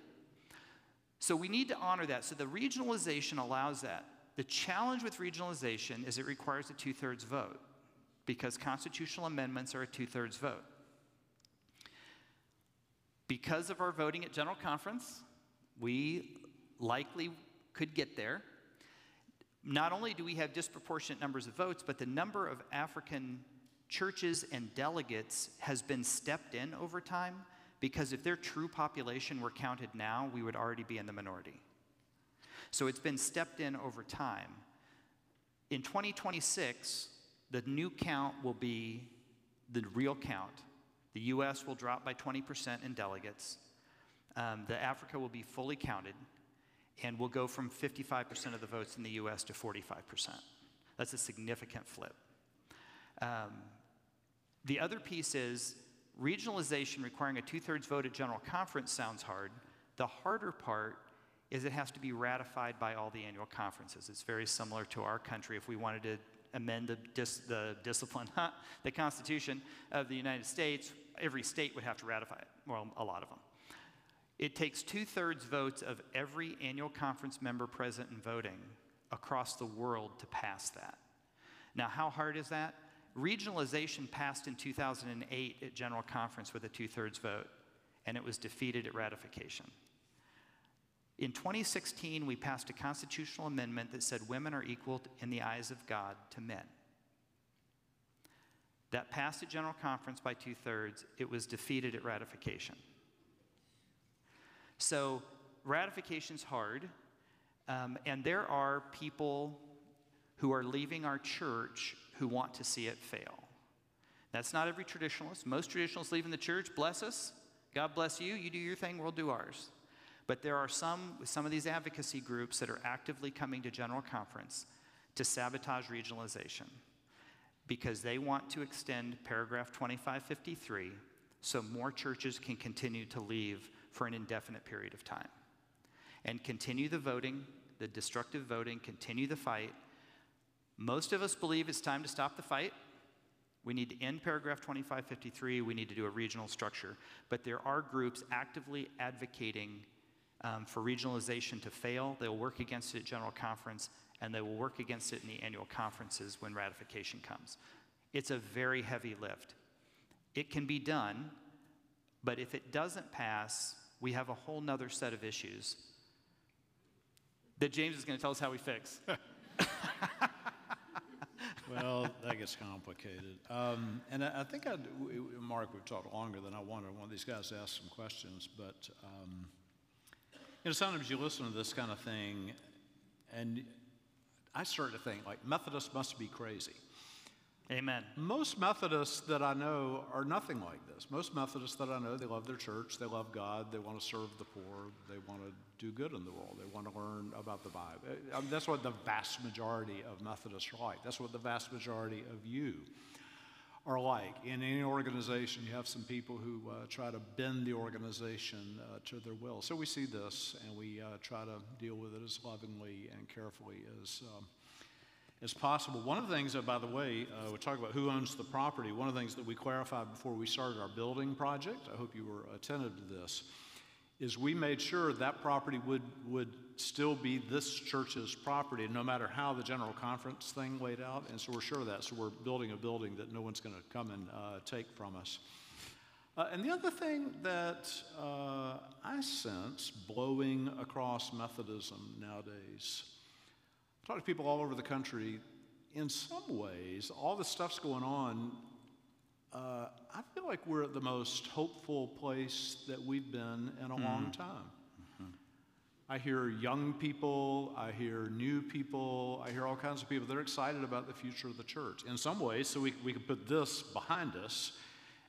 So we need to honor that. So the regionalization allows that. The challenge with regionalization is it requires a two thirds vote because constitutional amendments are a two thirds vote. Because of our voting at General Conference, we likely could get there. Not only do we have disproportionate numbers of votes, but the number of African churches and delegates has been stepped in over time because if their true population were counted now, we would already be in the minority. So it's been stepped in over time. In 2026, the new count will be the real count. The US will drop by 20% in delegates. Um, the Africa will be fully counted and we'll go from 55% of the votes in the US to 45%. That's a significant flip. Um, the other piece is regionalization requiring a two thirds vote at General Conference sounds hard. The harder part is it has to be ratified by all the annual conferences. It's very similar to our country. If we wanted to amend the, dis, the discipline, the Constitution of the United States, every state would have to ratify it, well, a lot of them. It takes two thirds votes of every annual conference member present and voting across the world to pass that. Now, how hard is that? Regionalization passed in 2008 at General Conference with a two thirds vote, and it was defeated at ratification. In 2016, we passed a constitutional amendment that said women are equal in the eyes of God to men. That passed at General Conference by two thirds, it was defeated at ratification. So, ratification's hard, um, and there are people who are leaving our church who want to see it fail. That's not every traditionalist. Most traditionalists leaving the church, bless us. God bless you. You do your thing, we'll do ours. But there are some, some of these advocacy groups that are actively coming to General Conference to sabotage regionalization because they want to extend paragraph 2553 so more churches can continue to leave for an indefinite period of time and continue the voting, the destructive voting, continue the fight. Most of us believe it's time to stop the fight. We need to end paragraph 2553. We need to do a regional structure. But there are groups actively advocating um, for regionalization to fail. They will work against it at General Conference, and they will work against it in the annual conferences when ratification comes. It's a very heavy lift. It can be done, but if it doesn't pass, we have a whole nother set of issues that James is going to tell us how we fix. well, that gets complicated. Um, and I, I think, I'd, Mark, we've talked longer than I wanted. I want these guys to ask some questions, but um, you know, sometimes you listen to this kind of thing, and I start to think, like, Methodists must be crazy. Amen. Most Methodists that I know are nothing like this. Most Methodists that I know, they love their church, they love God, they want to serve the poor, they want to do good in the world, they want to learn about the Bible. I mean, that's what the vast majority of Methodists are like. That's what the vast majority of you are like. In any organization, you have some people who uh, try to bend the organization uh, to their will. So we see this and we uh, try to deal with it as lovingly and carefully as. Um, as possible. One of the things, that, by the way, uh, we talk about who owns the property. One of the things that we clarified before we started our building project, I hope you were attentive to this, is we made sure that property would, would still be this church's property, no matter how the general conference thing laid out. And so we're sure of that. So we're building a building that no one's going to come and uh, take from us. Uh, and the other thing that uh, I sense blowing across Methodism nowadays I talk to people all over the country. In some ways, all the stuff's going on. Uh, I feel like we're at the most hopeful place that we've been in a mm long time. Mm-hmm. I hear young people, I hear new people, I hear all kinds of people They're excited about the future of the church. In some ways, so we, we can put this behind us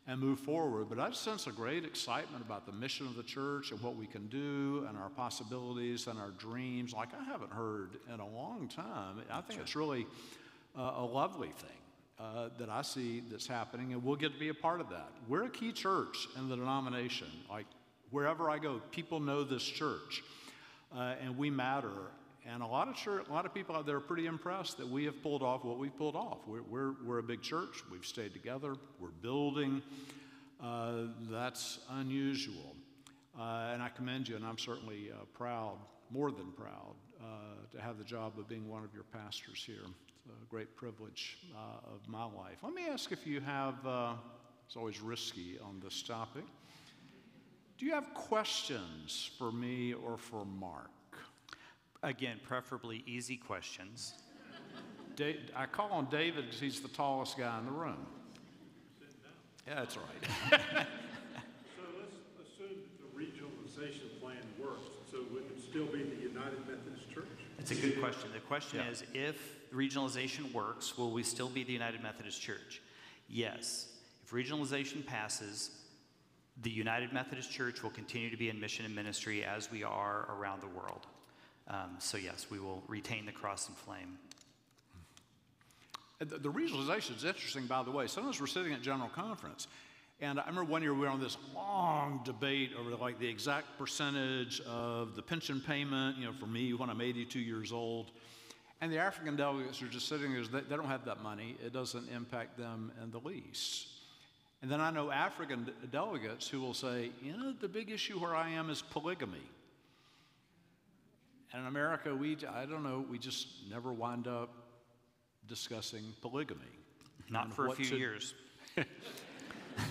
and move forward. But I sense a great excitement about the mission of the church and what we can do and our possibilities and our dreams, like I haven't heard in a long time. I think it's really uh, a lovely thing. Uh, that I see that's happening, and we'll get to be a part of that. We're a key church in the denomination. Like wherever I go, people know this church, uh, and we matter. And a lot of church, a lot of people out there are pretty impressed that we have pulled off what we've pulled off. We're, we're, we're a big church. We've stayed together. We're building. Uh, that's unusual. Uh, and I commend you, and I'm certainly uh, proud, more than proud, uh, to have the job of being one of your pastors here. It's a great privilege uh, of my life. Let me ask if you have, uh, it's always risky on this topic. Do you have questions for me or for Mark? Again, preferably easy questions. Da- I call on David because he's the tallest guy in the room. Yeah, that's right. so let's assume the regionalization plan works. So would it still be the United Methodist Church? It's a good question. The question yeah. is if regionalization works, will we still be the United Methodist Church? Yes. If regionalization passes, the United Methodist Church will continue to be in mission and ministry as we are around the world. Um, so, yes, we will retain the cross and flame. The, the regionalization is interesting, by the way. Sometimes we're sitting at General Conference, And I remember one year we were on this long debate over like the exact percentage of the pension payment, you know, for me when I'm 82 years old. And the African delegates are just sitting there, they, don't have that money. It doesn't impact them in the least. And then I know African delegates who will say, you know, the big issue where I am is polygamy. And in America, we, I don't know, we just never wind up discussing polygamy. Not for a few should- years.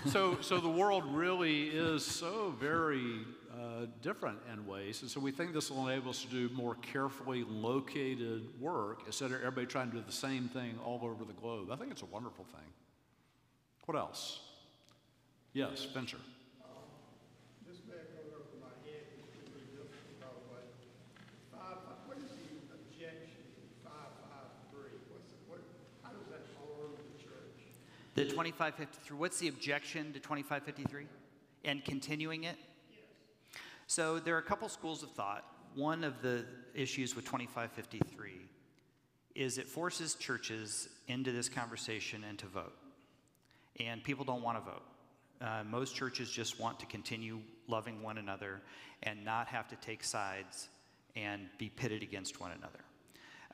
so, so the world really is so very uh, different in ways. And so we think this will enable us to do more carefully located work instead of everybody trying to do the same thing all over the globe. I think it's a wonderful thing. What else? Yes, Fincher. This may go over my head, it's pretty difficult, by the way. Five, what is the objection to five, five, three? What's, the- what, how does that harm the church? The 2553, what's the objection to 2553? And continuing it? So there are a couple schools of thought. One of the issues with 2553 is it forces churches into this conversation and to vote. And people don't want to vote. Uh, most churches just want to continue loving one another and not have to take sides and be pitted against one another.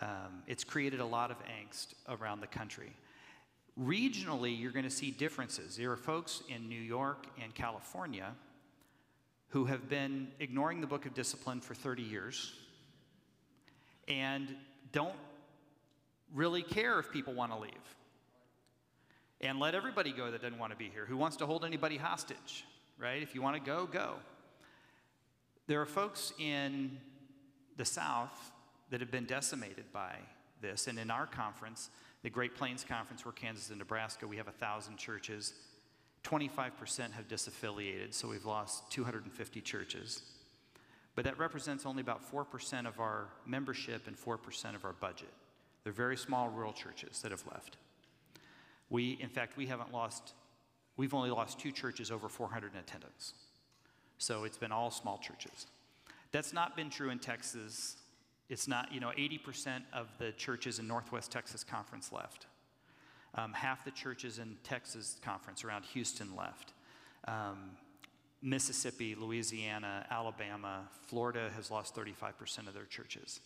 Um, it's created a lot of angst around the country. Regionally, you're going to see differences. There are folks in New York and California who have been ignoring the book of discipline for 30 years and don't really care if people want to leave. And let everybody go that doesn't want to be here. Who wants to hold anybody hostage, right? If you want to go, go. There are folks in the South that have been decimated by this. And in our conference, the Great Plains Conference, where Kansas and Nebraska, we have a thousand churches. 25% have disaffiliated, so we've lost 250 churches. But that represents only about 4% of our membership and 4% of our budget. They're very small rural churches that have left. We, in fact, we haven't lost, we've only lost two churches over 400 in attendance. So it's been all small churches. That's not been true in Texas. It's not, you know, 80% of the churches in Northwest Texas Conference left. Um, half the churches in Texas Conference around Houston left. Um, Mississippi, Louisiana, Alabama, Florida has lost 35% of their churches.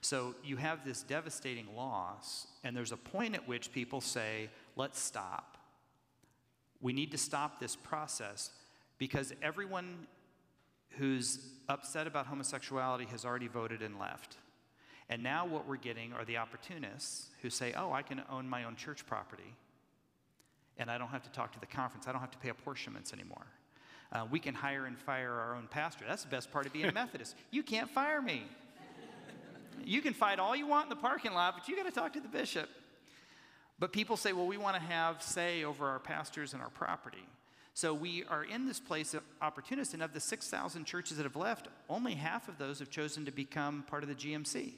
So you have this devastating loss, and there's a point at which people say, let's stop. We need to stop this process because everyone who's upset about homosexuality has already voted and left. And now what we're getting are the opportunists who say, oh, I can own my own church property, and I don't have to talk to the conference, I don't have to pay apportionments anymore. Uh, we can hire and fire our own pastor. That's the best part of being a Methodist. You can't fire me. You can fight all you want in the parking lot, but you got to talk to the bishop. But people say, well, we want to have say over our pastors and our property. So we are in this place of opportunists, and of the 6,000 churches that have left, only half of those have chosen to become part of the GMC.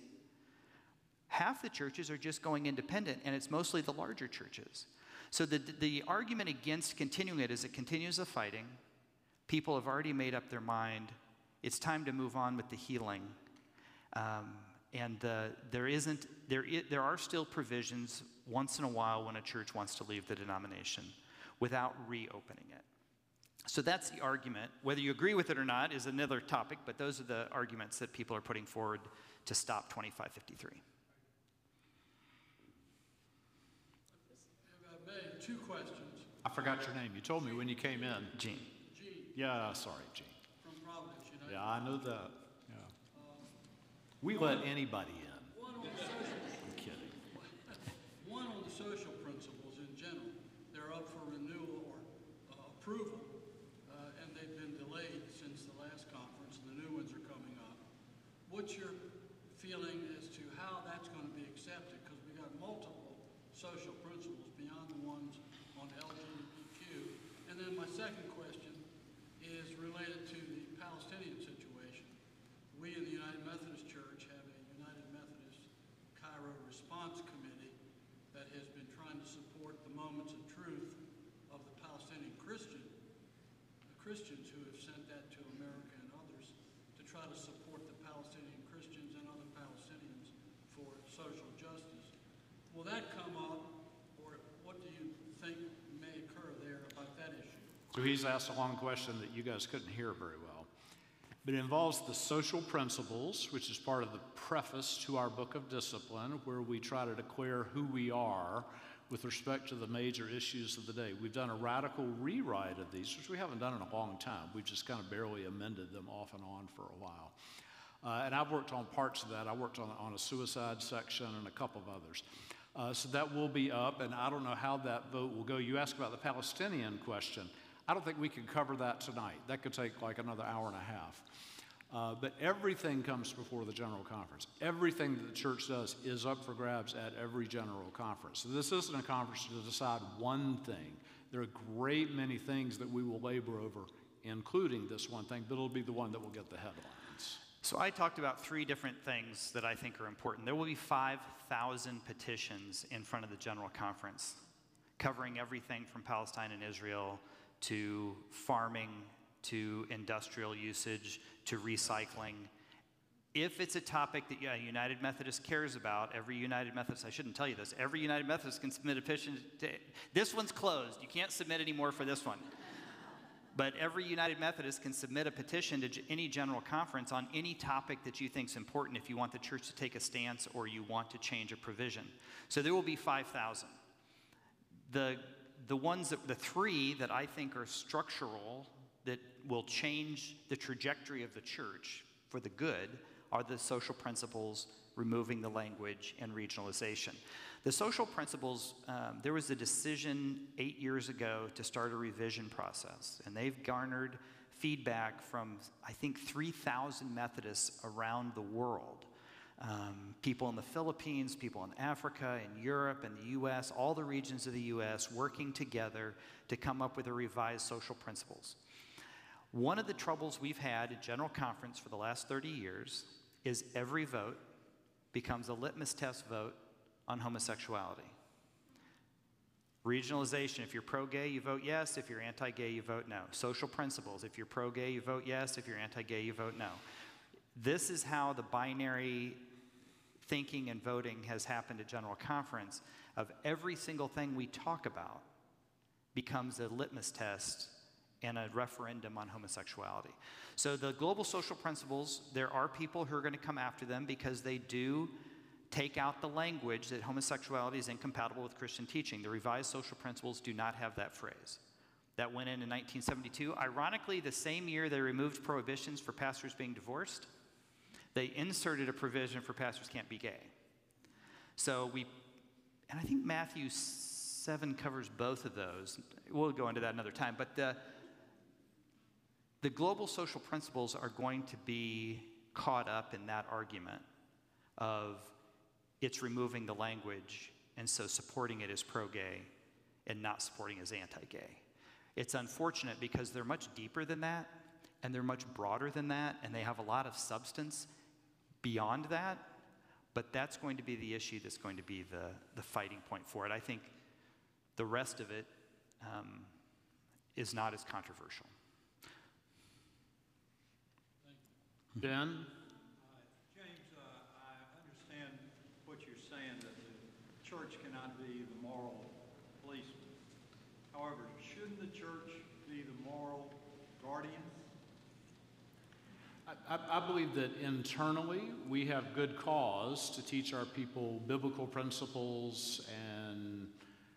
Half the churches are just going independent, and it's mostly the larger churches. So the, the argument against continuing it is it continues the fighting. People have already made up their mind. It's time to move on with the healing. Um, and uh, there isn't, there, there are still provisions once in a while when a church wants to leave the denomination without reopening it. So that's the argument. Whether you agree with it or not is another topic, but those are the arguments that people are putting forward to stop 2553. If I may, two questions. I forgot your name. You told me when you came in. Gene. Gene Yeah, sorry, Gene. from Providence, United. Yeah, I know that. Yeah. Um, we let anybody in. One on the social, I'm kidding. one on the social principles in general. They're up for renewal or uh, approval, uh, and they've been delayed since the last conference, and the new ones are coming up. What's your feeling as to how that's going to be accepted? Because we got multiple social principles beyond the ones on LGBTQ. And then my second question is related to the Palestinian situation. We in the United Methodist Church have a United Methodist Kairos Response Committee that has been trying to support the moments of truth of the Palestinian Christian, the Christians who have sent that to America and others to try to support the Palestinian Christians and other Palestinians for social justice. Will that come up, or what do you think may occur there about that issue? So he's asked a long question that you guys couldn't hear very well. But it involves the social principles, which is part of the preface to our book of discipline, where we try to declare who we are with respect to the major issues of the day. We've done a radical rewrite of these, which we haven't done in a long time. We've just kind of barely amended them off and on for a while. Uh, and I've worked on parts of that. I worked on, on a suicide section and a couple of others. Uh, so that will be up, and I don't know how that vote will go. You asked about the Palestinian question. I don't think we can cover that tonight. That could take like another hour and a half. Uh, but everything comes before the General Conference. Everything that the church does is up for grabs at every General Conference. So this isn't a conference to decide one thing. There are a great many things that we will labor over, including this one thing, but it'll be the one that will get the headlines. So I talked about three different things that I think are important. There will be 5,000 petitions in front of the General Conference, covering everything from Palestine and Israel to farming to industrial usage to recycling. If it's a topic that yeah, United Methodist cares about, every United Methodist, I shouldn't tell you this, every United Methodist can submit a petition. To, this one's closed. You can't submit anymore for this one. But every United Methodist can submit a petition to any general conference on any topic that you think is important if you want the church to take a stance or you want to change a provision. So there will be 5,000. The, the ones that, the three that I think are structural that will change the trajectory of the church for the good are the social principles, removing the language, and regionalization. The social principles, um, there was a decision eight years ago to start a revision process, and they've garnered feedback from, I think, 3,000 Methodists around the world. Um, people in the Philippines, people in Africa, in Europe, in the US, all the regions of the US working together to come up with a revised social principles. One of the troubles we've had at General Conference for the last 30 years is every vote becomes a litmus test vote on homosexuality. Regionalization, if you're pro gay, you vote yes. If you're anti gay, you vote no. Social principles, if you're pro gay, you vote yes. If you're anti gay, you vote no. This is how the binary thinking and voting has happened at General Conference of every single thing we talk about becomes a litmus test and a referendum on homosexuality. So, the global social principles, there are people who are going to come after them because they do take out the language that homosexuality is incompatible with Christian teaching. The revised social principles do not have that phrase. That went in in 1972. Ironically, the same year they removed prohibitions for pastors being divorced, they inserted a provision for pastors can't be gay. So we, and I think Matthew 7 covers both of those. We'll go into that another time. But the, the global social principles are going to be caught up in that argument of it's removing the language and so supporting it as pro gay and not supporting it as anti gay. It's unfortunate because they're much deeper than that and they're much broader than that and they have a lot of substance beyond that, but that's going to be the issue that's going to be the, the fighting point for it. I think the rest of it um, is not as controversial. Ben? James, uh, I understand what you're saying, that the church cannot be the moral policeman. However, shouldn't the church be the moral guardian? I, I, believe that internally we have good cause to teach our people biblical principles and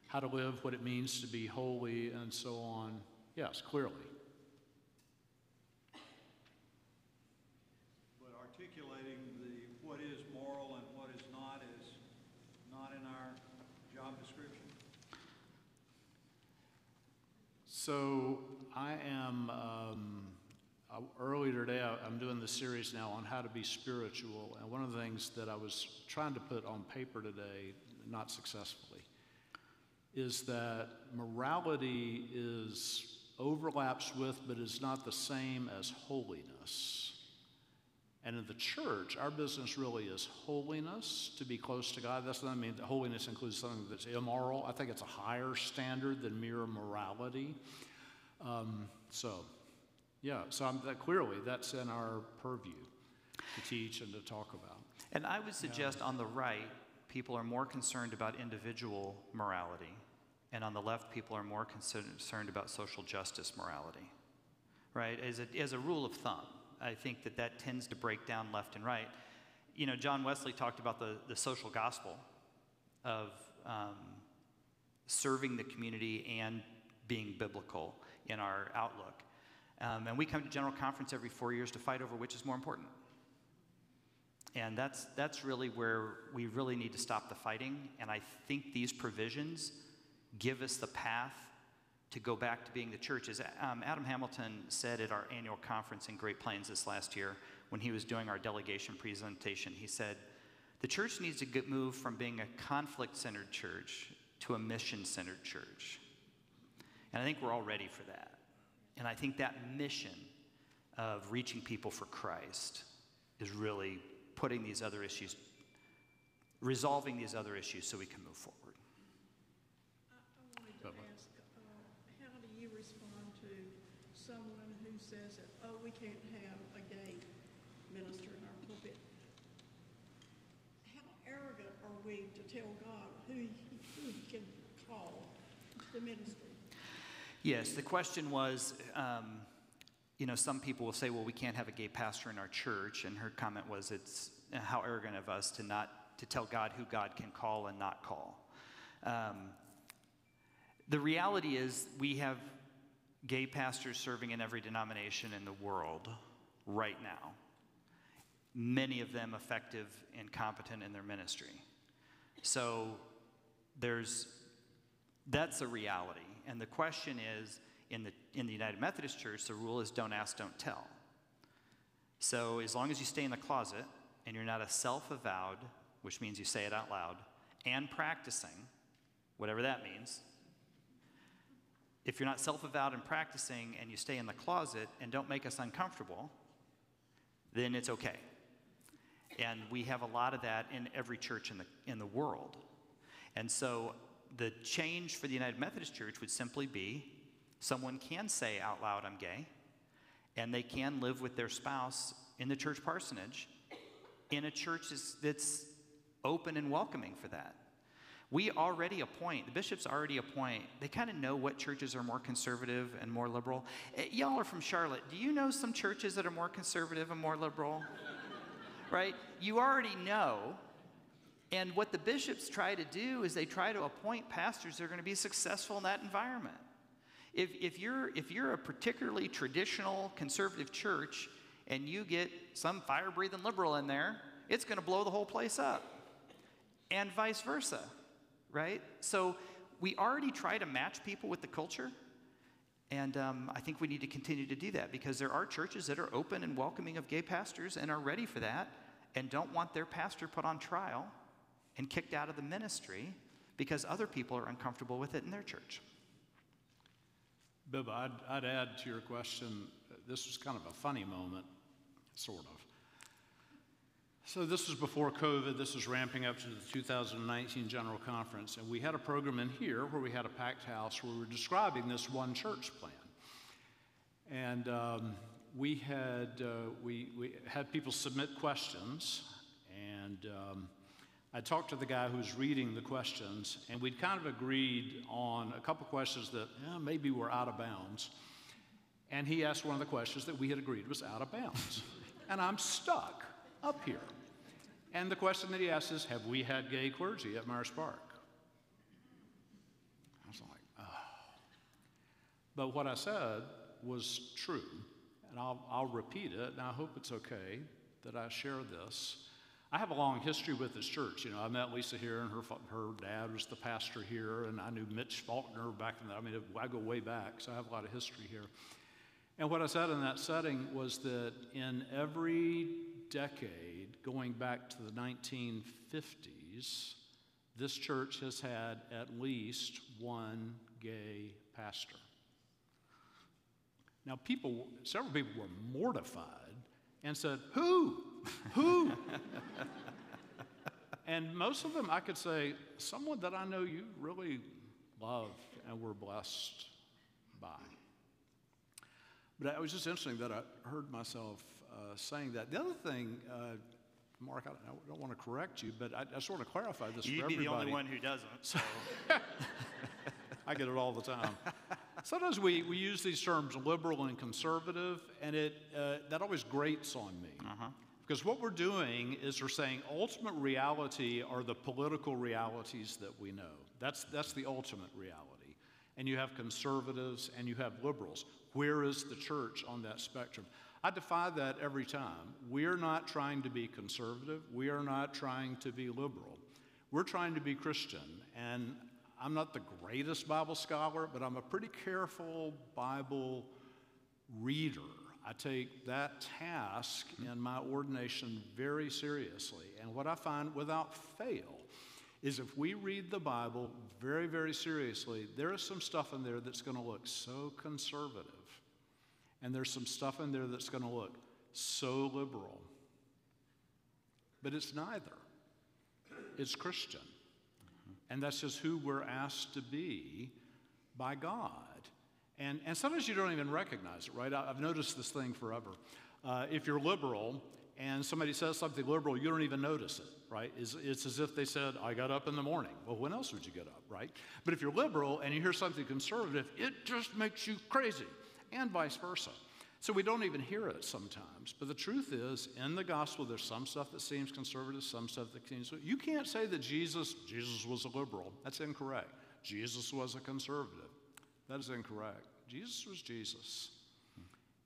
how to live, what it means to be holy, and so on. Yes, clearly. But articulating the what is moral and what is not is not in our job description. So I am, um, uh, earlier today, I, I'm doing this series now on how to be spiritual. And one of the things that I was trying to put on paper today, not successfully, is that morality is overlaps with, but is not the same as holiness. And in the church, our business really is holiness, to be close to God. That's not I mean holiness includes something that's immoral. I think it's a higher standard than mere morality. Um, so, yeah, so I'm, that, clearly that's in our purview to teach and to talk about. And I would suggest yeah. on the right, people are more concerned about individual morality and on the left, people are more concerned about social justice morality, right? As a, as a rule of thumb, I think that that tends to break down left and right. You know, John Wesley talked about the, the social gospel of um, serving the community and being biblical in our outlook. Um, and we come to General Conference every four years to fight over which is more important. And that's, that's really where we really need to stop the fighting. And I think these provisions give us the path to go back to being the church. As um, Adam Hamilton said at our annual conference in Great Plains this last year, when he was doing our delegation presentation, he said, The church needs to get, move from being a conflict centered church to a mission centered church. And I think we're all ready for that. And I think that mission of reaching people for Christ is really putting these other issues, resolving these other issues so we can move forward. I I wanted to ask, uh, how do you respond to someone who says that, oh, we can't have a gay minister in our pulpit? How arrogant are we to tell God who he, who he can call the ministry? Yes, the question was, um, you know, some people will say, well, we can't have a gay pastor in our church. And her comment was, it's how arrogant of us to not, to tell God who God can call and not call. Um, the reality is, we have gay pastors serving in every denomination in the world right now. Many of them effective and competent in their ministry. So there's, that's a reality. And the question is in the, in the United Methodist Church, the rule is don't ask, don't tell. So as long as you stay in the closet and you're not a self avowed, which means you say it out loud, and practicing, whatever that means, if you're not self avowed and practicing and you stay in the closet and don't make us uncomfortable, then it's okay. And we have a lot of that in every church in the, in the world. And so the change for the United Methodist Church would simply be someone can say out loud, I'm gay, and they can live with their spouse in the church parsonage in a church that's open and welcoming for that. We already appoint, the bishops already appoint, they kind of know what churches are more conservative and more liberal. Eh, y'all are from Charlotte. Do you know some churches that are more conservative and more liberal? right? You already know. And what the bishops try to do is they try to appoint pastors that are going to be successful in that environment. If, if, you're, if you're a particularly traditional conservative church and you get some fire breathing liberal in there, it's going to blow the whole place up. And vice versa right? So we already try to match people with the culture. And um, I think we need to continue to do that because there are churches that are open and welcoming of gay pastors and are ready for that and don't want their pastor put on trial and kicked out of the ministry because other people are uncomfortable with it in their church. Bibb, I'd, I'd add to your question, this was kind of a funny moment, sort of. So this was before COVID. This was ramping up to the 2019 General Conference. And we had a program in here where we had a packed house where we were describing this one church plan. And um, we, had, uh, we, we had people submit questions. And um, I talked to the guy who was reading the questions. And we'd kind of agreed on a couple questions that eh, maybe were out of bounds. And he asked one of the questions that we had agreed was out of bounds. and I'm stuck up here. And the question that he asked is Have we had gay clergy at Myers Park? I was like, Oh. But what I said was true, and I'll, I'll repeat it, and I hope it's okay that I share this. I have a long history with this church. You know, I met Lisa here, and her, her dad was the pastor here, and I knew Mitch Faulkner back in the, I mean, I go way back, so I have a lot of history here. And what I said in that setting was that in every decade, going back to the 1950s, this church has had at least one gay pastor. Now, people, several people were mortified and said, Who? Who? and most of them, I could say, someone that I know you really love and were blessed by. But it was just interesting that I heard myself uh, saying that. The other thing, uh, Mark, I don't, I don't, want to correct you, but I, I sort of clarify this You'd for be everybody. the only one who doesn't. So. I get it all the time. Sometimes we, we use these terms liberal and conservative, and it, uh, that always grates on me. Because what we're doing is we're saying ultimate reality are the political realities that we know. That's, that's the ultimate reality. And you have conservatives and you have liberals. Where is the church on that spectrum? I defy that every time. We're not trying to be conservative, we are not trying to be liberal. We're trying to be Christian. And I'm not the greatest Bible scholar, but I'm a pretty careful Bible reader. I take that task in my ordination very seriously. And what I find without fail is if we read the Bible very, very seriously, there is some stuff in there that's going to look so conservative. And there's some stuff in there that's going to look so liberal. But it's neither, it's Christian. And that's just who we're asked to be by God. And, and sometimes you don't even recognize it, right? I- I've noticed this thing forever. Uh, if you're liberal and somebody says something liberal, you don't even notice it, right? It's, it's as if they said, I got up in the morning. Well, when else would you get up, right? But if you're liberal and you hear something conservative, it just makes you crazy, and vice versa. So we don't even hear it sometimes. But the truth is, in the gospel, there's some stuff that seems conservative, some stuff that seems. You can't say that Jesus, Jesus was a liberal. That's incorrect. Jesus was a conservative. That is incorrect. Jesus was Jesus.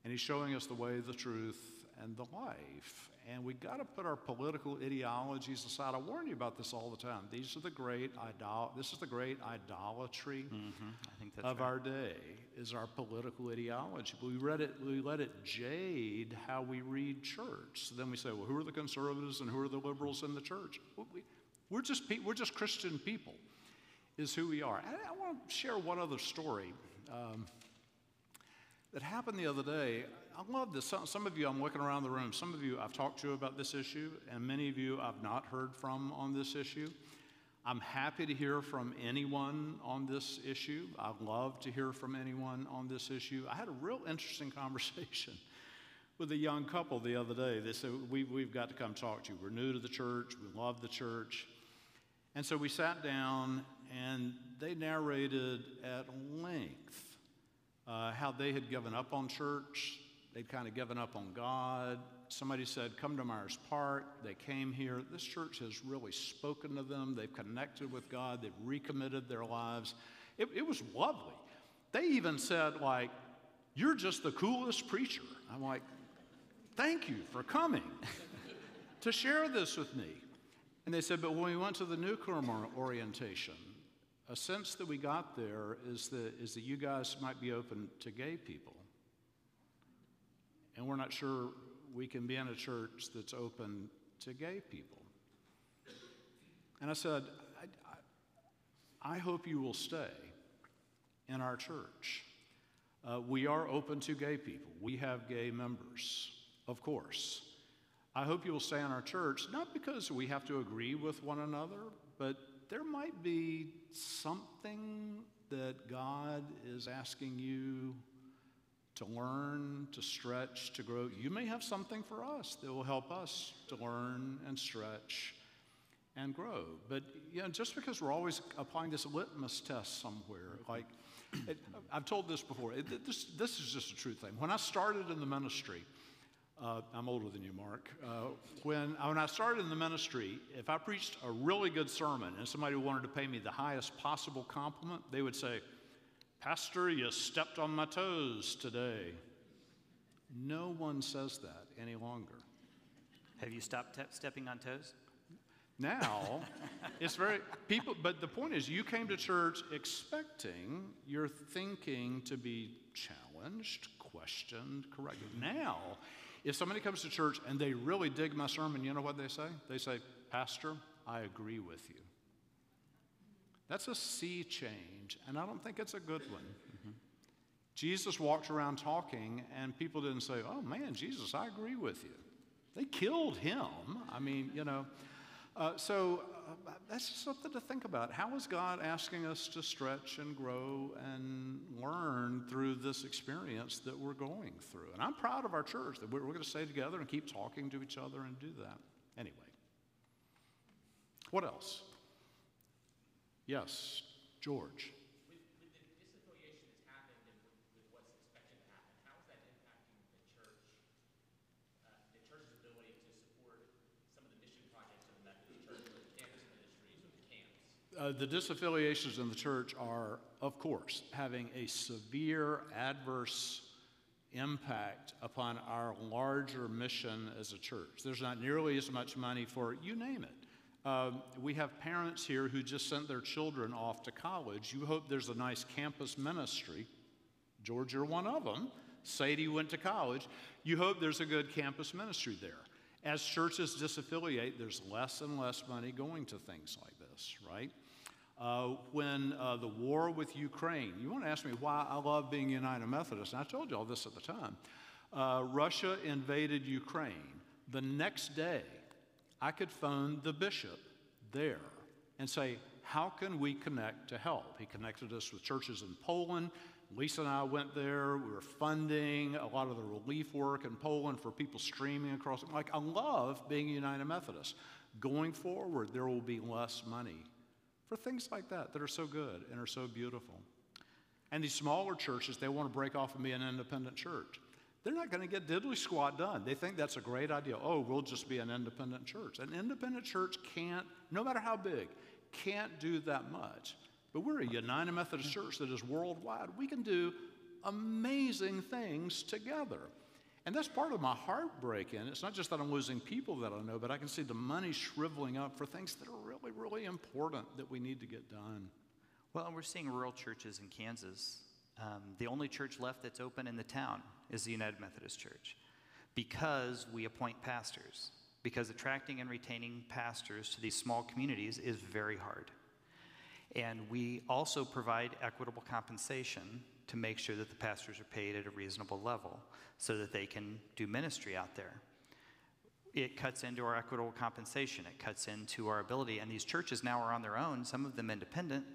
And he's showing us the way, the truth, and the life. And we got to put our political ideologies aside. I warn you about this all the time. These are the great idol. This is the great idolatry mm-hmm. that's of our day. Is our political ideology? We read it. We let it jade how we read church. So then we say, well, who are the conservatives and who are the liberals in the church? We, we're just pe- we're just Christian people. Is who we are. And I want to share one other story. Um, that happened the other day. I love this. Some, some of you, I'm looking around the room, some of you I've talked to about this issue, and many of you I've not heard from on this issue. I'm happy to hear from anyone on this issue. I love to hear from anyone on this issue. I had a real interesting conversation with a young couple the other day. They said, we, We've got to come talk to you. We're new to the church, we love the church. And so we sat down, and they narrated at length uh, how they had given up on church. They'd kind of given up on God. Somebody said, Come to Myers Park. They came here. This church has really spoken to them. They've connected with God. They've recommitted their lives. It, it was lovely. They even said, like, You're just the coolest preacher. I'm like, Thank you for coming to share this with me. And they said, But when we went to the nuclear or- orientation, a sense that we got there is that, is that you guys might be open to gay people. And we're not sure we can be in a church that's open to gay people. And I said, I, I, I hope you will stay in our church. Uh, we are open to gay people. We have gay members, of course. I hope you will stay in our church, not because we have to agree with one another, but there might be something that God is asking you to learn, to stretch, to grow. You may have something for us that will help us to learn and stretch and grow. But you know, just because we're always applying this litmus test somewhere, like it, I've told this before, it, this, this is just a true thing. When I started in the ministry, uh, I'm older than you, Mark. Uh, when, when I started in the ministry, if I preached a really good sermon and somebody wanted to pay me the highest possible compliment, they would say, Pastor, you stepped on my toes today. No one says that any longer. Have you stopped te- stepping on toes? Now, it's very, people, but the point is, you came to church expecting your thinking to be challenged, questioned, corrected. Now, if somebody comes to church and they really dig my sermon, you know what they say? They say, Pastor, I agree with you. That's a sea change, and I don't think it's a good one. Mm-hmm. Jesus walked around talking, and people didn't say, Oh man, Jesus, I agree with you. They killed him. I mean, you know. Uh, so uh, that's something to think about. How is God asking us to stretch and grow and learn through this experience that we're going through? And I'm proud of our church that we're, we're going to stay together and keep talking to each other and do that. Anyway, what else? Yes, George. Uh, the disaffiliations in the church are, of course, having a severe adverse impact upon our larger mission as a church. There's not nearly as much money for you name it. Um, we have parents here who just sent their children off to college. You hope there's a nice campus ministry. George, you're one of them. Sadie went to college. You hope there's a good campus ministry there. As churches disaffiliate, there's less and less money going to things like this, right? Uh, when uh, the war with Ukraine, you want to ask me why I love being United Methodist, and I told you all this at the time. Uh, Russia invaded Ukraine. The next day, I could phone the bishop there and say, How can we connect to help? He connected us with churches in Poland. Lisa and I went there. We were funding a lot of the relief work in Poland for people streaming across. Like, I love being United Methodist. Going forward, there will be less money for things like that that are so good and are so beautiful. And these smaller churches, they want to break off and be an independent church. They're not going to get diddly squat done. They think that's a great idea. Oh, we'll just be an independent church. An independent church can't, no matter how big, can't do that much. But we're a United Methodist Church that is worldwide. We can do amazing things together. And that's part of my heartbreak it. It's not just that I'm losing people that I know, but I can see the money shriveling up for things that are really, really important that we need to get done. Well, we're seeing rural churches in Kansas. Um, the only church left that's open in the town is the United Methodist Church because we appoint pastors. Because attracting and retaining pastors to these small communities is very hard. And we also provide equitable compensation to make sure that the pastors are paid at a reasonable level so that they can do ministry out there. It cuts into our equitable compensation, it cuts into our ability. And these churches now are on their own, some of them independent.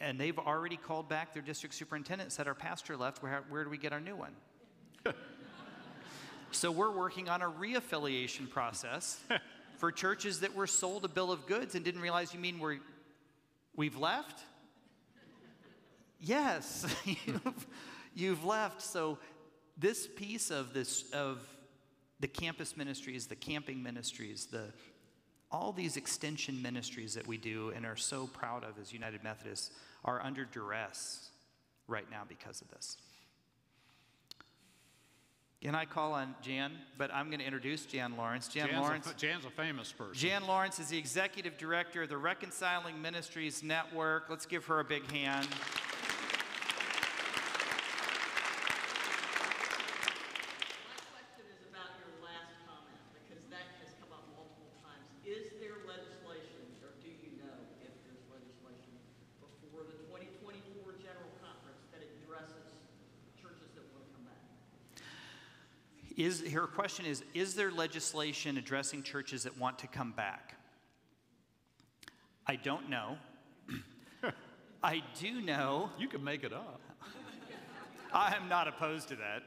And they've already called back their district superintendent, said, Our pastor left, where, where do we get our new one? so we're working on a reaffiliation process for churches that were sold a bill of goods and didn't realize you mean we're, we've left? Yes, you've, you've left. So this piece of this of the campus ministries, the camping ministries, the all these extension ministries that we do and are so proud of as United Methodists are under duress right now because of this. Can I call on Jan? But I'm going to introduce Jan Lawrence. Jan Jan's Lawrence. A, Jan's a famous person. Jan Lawrence is the executive director of the Reconciling Ministries Network. Let's give her a big hand. My question is about your last comment, because that has come up multiple times. Is there legislation, or do you know if there's legislation before the 2024 General Conference that addresses churches that want to come back? Is, her question is Is there legislation addressing churches that want to come back? I don't know. I do know. You can make it up. I am not opposed to that.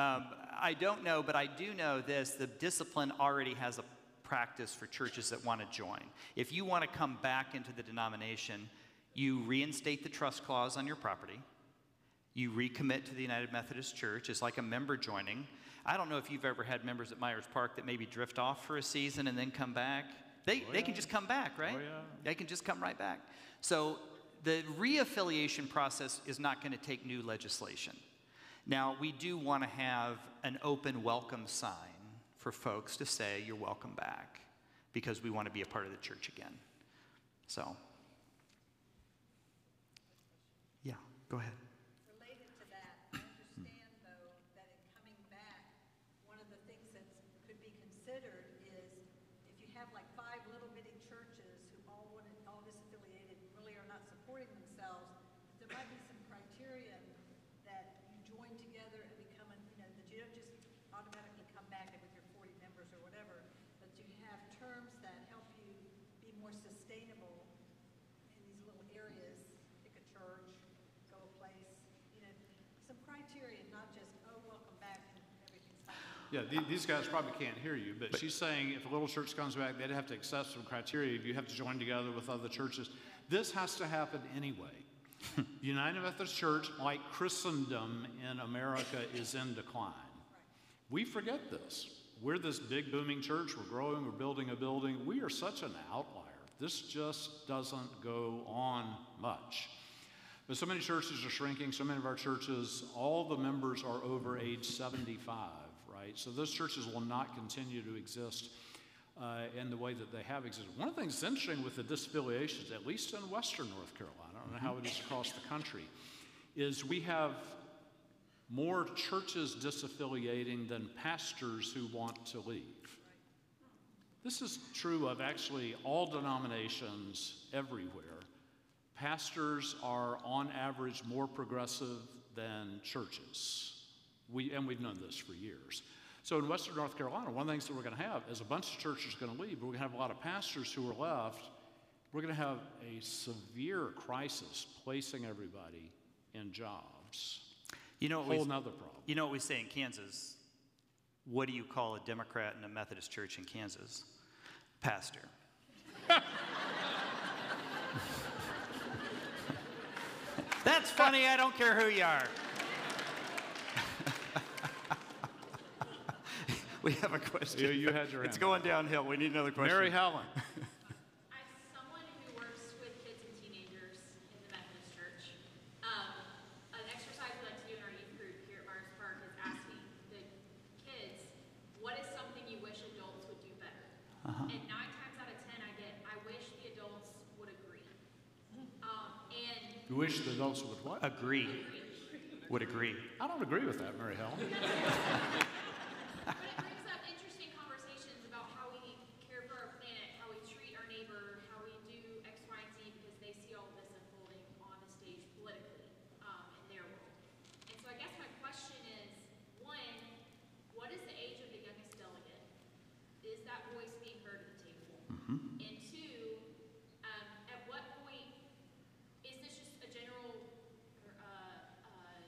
Um, I don't know, but I do know this the discipline already has a practice for churches that want to join. If you want to come back into the denomination, you reinstate the trust clause on your property, you recommit to the United Methodist Church. It's like a member joining. I don't know if you've ever had members at Myers Park that maybe drift off for a season and then come back. They, oh, they can just come back, right? Oh, yeah. They can just come right back. So the reaffiliation process is not going to take new legislation. Now, we do want to have an open welcome sign for folks to say, You're welcome back, because we want to be a part of the church again. So, yeah, go ahead. Related to that, I understand though that in coming back, one of the things that could be considered is if you have like five little bitty churches who all want, all disaffiliated, really are not supporting themselves, there might be some criteria that you join together and become, a- you know, that you don't just automatically come back with your forty members or whatever, but you have terms that help you be more sustainable in these little areas, pick a church, go a place, you know, some criteria, not just, oh, welcome back and everything's fine. Yeah, the- these guys probably can't hear you, but she's saying if a little church comes back, they'd have to accept some criteria. You have to join together with other churches. This has to happen anyway. the United Methodist Church, like Christendom in America, is in decline. We forget this. We're this big booming church. We're growing. We're building a building. We are such an outlier. This just doesn't go on much. But so many churches are shrinking, so many of our churches, all the members are over age 75, right? So those churches will not continue to exist uh, in the way that they have existed. One of the things that's interesting with the disaffiliations, at least in Western North Carolina, I don't know how it is across the country, is we have more churches disaffiliating than pastors who want to leave. This is true of actually all denominations everywhere. Pastors are, on average, more progressive than churches. We, and we've known this for years. So in Western North Carolina, one of the things that we're going to have is a bunch of churches are going to leave, but we're going to have a lot of pastors who are left. We're going to have a severe crisis placing everybody in jobs. You know, Whole we, nother problem. you know what we say in Kansas? What do you call a Democrat in a Methodist church in Kansas? Pastor. That's funny. I don't care who you are. We have a question. You- you had your It's hand going downhill. We need another question. Mary Helen. As someone who works with kids and teenagers in the Methodist Church, um, an exercise we like to do in our youth group here at Myers Park is asking the kids, what is something you wish adults would do better? And nine times out of ten, I get, I wish the adults would agree. Um, and You wish the adults would what? Agree. Would agree. I don't agree with that, Mary Helen. But it brings up interesting conversations about how we care for our planet, how we treat our neighbor, how we do X, Y, and Z, because they see all this unfolding on the stage politically um, in their world. And so I guess my question is, one, what is the age of the youngest delegate? Is that voice being heard at the table? And two, um, at what point is this just a general or, uh, uh,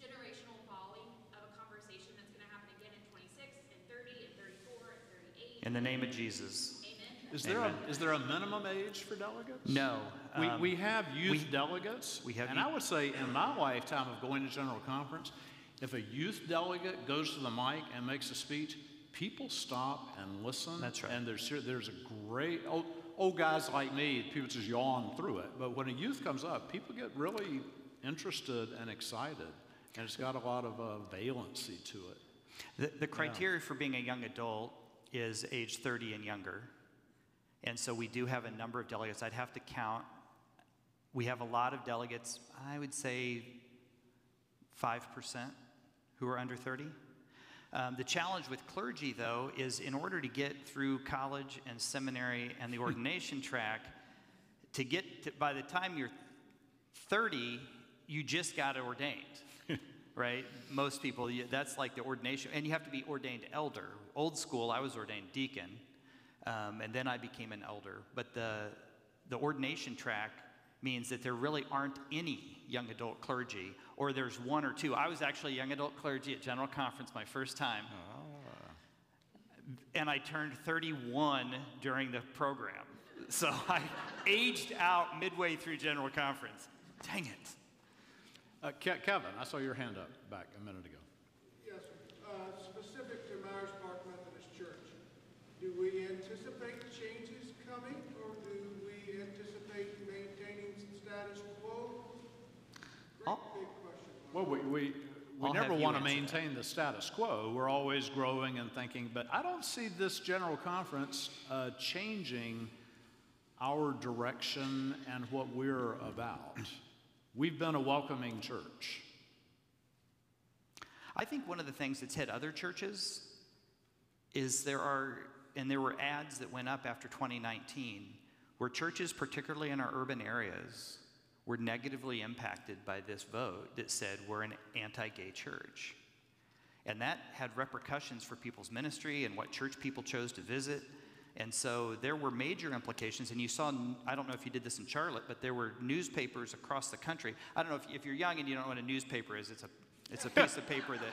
generational falling of a conversation that's going to happen again in 26 and 30 and 34 and 38. In the name of Jesus. Amen. Is there, a, is there a minimum age for delegates? No. We, um, we have youth we- delegates. we have And youth- I would say in my lifetime of going to General Conference, if a youth delegate goes to the mic and makes a speech, people stop and listen. That's right. And there's, there's a great, old, old guys like me, people just yawn through it. But when a youth comes up, people get really interested and excited. And it's got a lot of uh, valency to it. The, the criteria for being a young adult is age 30 and younger. And so we do have a number of delegates. I'd have to count. We have a lot of delegates, I would say 5% who are under 30. Um, the challenge with clergy, though, is in order to get through college and seminary and the ordination track, to get to, by the time you're 30, you just got ordained, right? Most people, that's like the ordination, and you have to be ordained elder. Old school, I was ordained deacon, um, and then I became an elder. But the, the ordination track means that there really aren't any young adult clergy, or there's one or two. I was actually young adult clergy at General Conference my first time and I turned 31 during the program. So I aged out midway through General Conference. Dang it. Uh, Ke- Kevin, I saw your hand up back a minute ago. Yes, sir. Uh, specific to Myers Park Methodist Church, do we anticipate changes coming, or do we anticipate maintaining the status quo? Great I'll- big question. Well, we, we, we I'll never have you want to answer that. maintain the status quo. We're always growing and thinking, but I don't see this general conference uh, changing our direction and what we're about. We've been a welcoming church. I think one of the things that's hit other churches is there are, and there were ads that went up after 2019, where churches, particularly in our urban areas, were negatively impacted by this vote that said we're an anti gay church. And that had repercussions for people's ministry and what church people chose to visit. And so there were major implications. And you saw, I don't know if you did this in Charlotte, but there were newspapers across the country. I don't know if, if you're young and you don't know what a newspaper is, it's a, it's a piece of paper that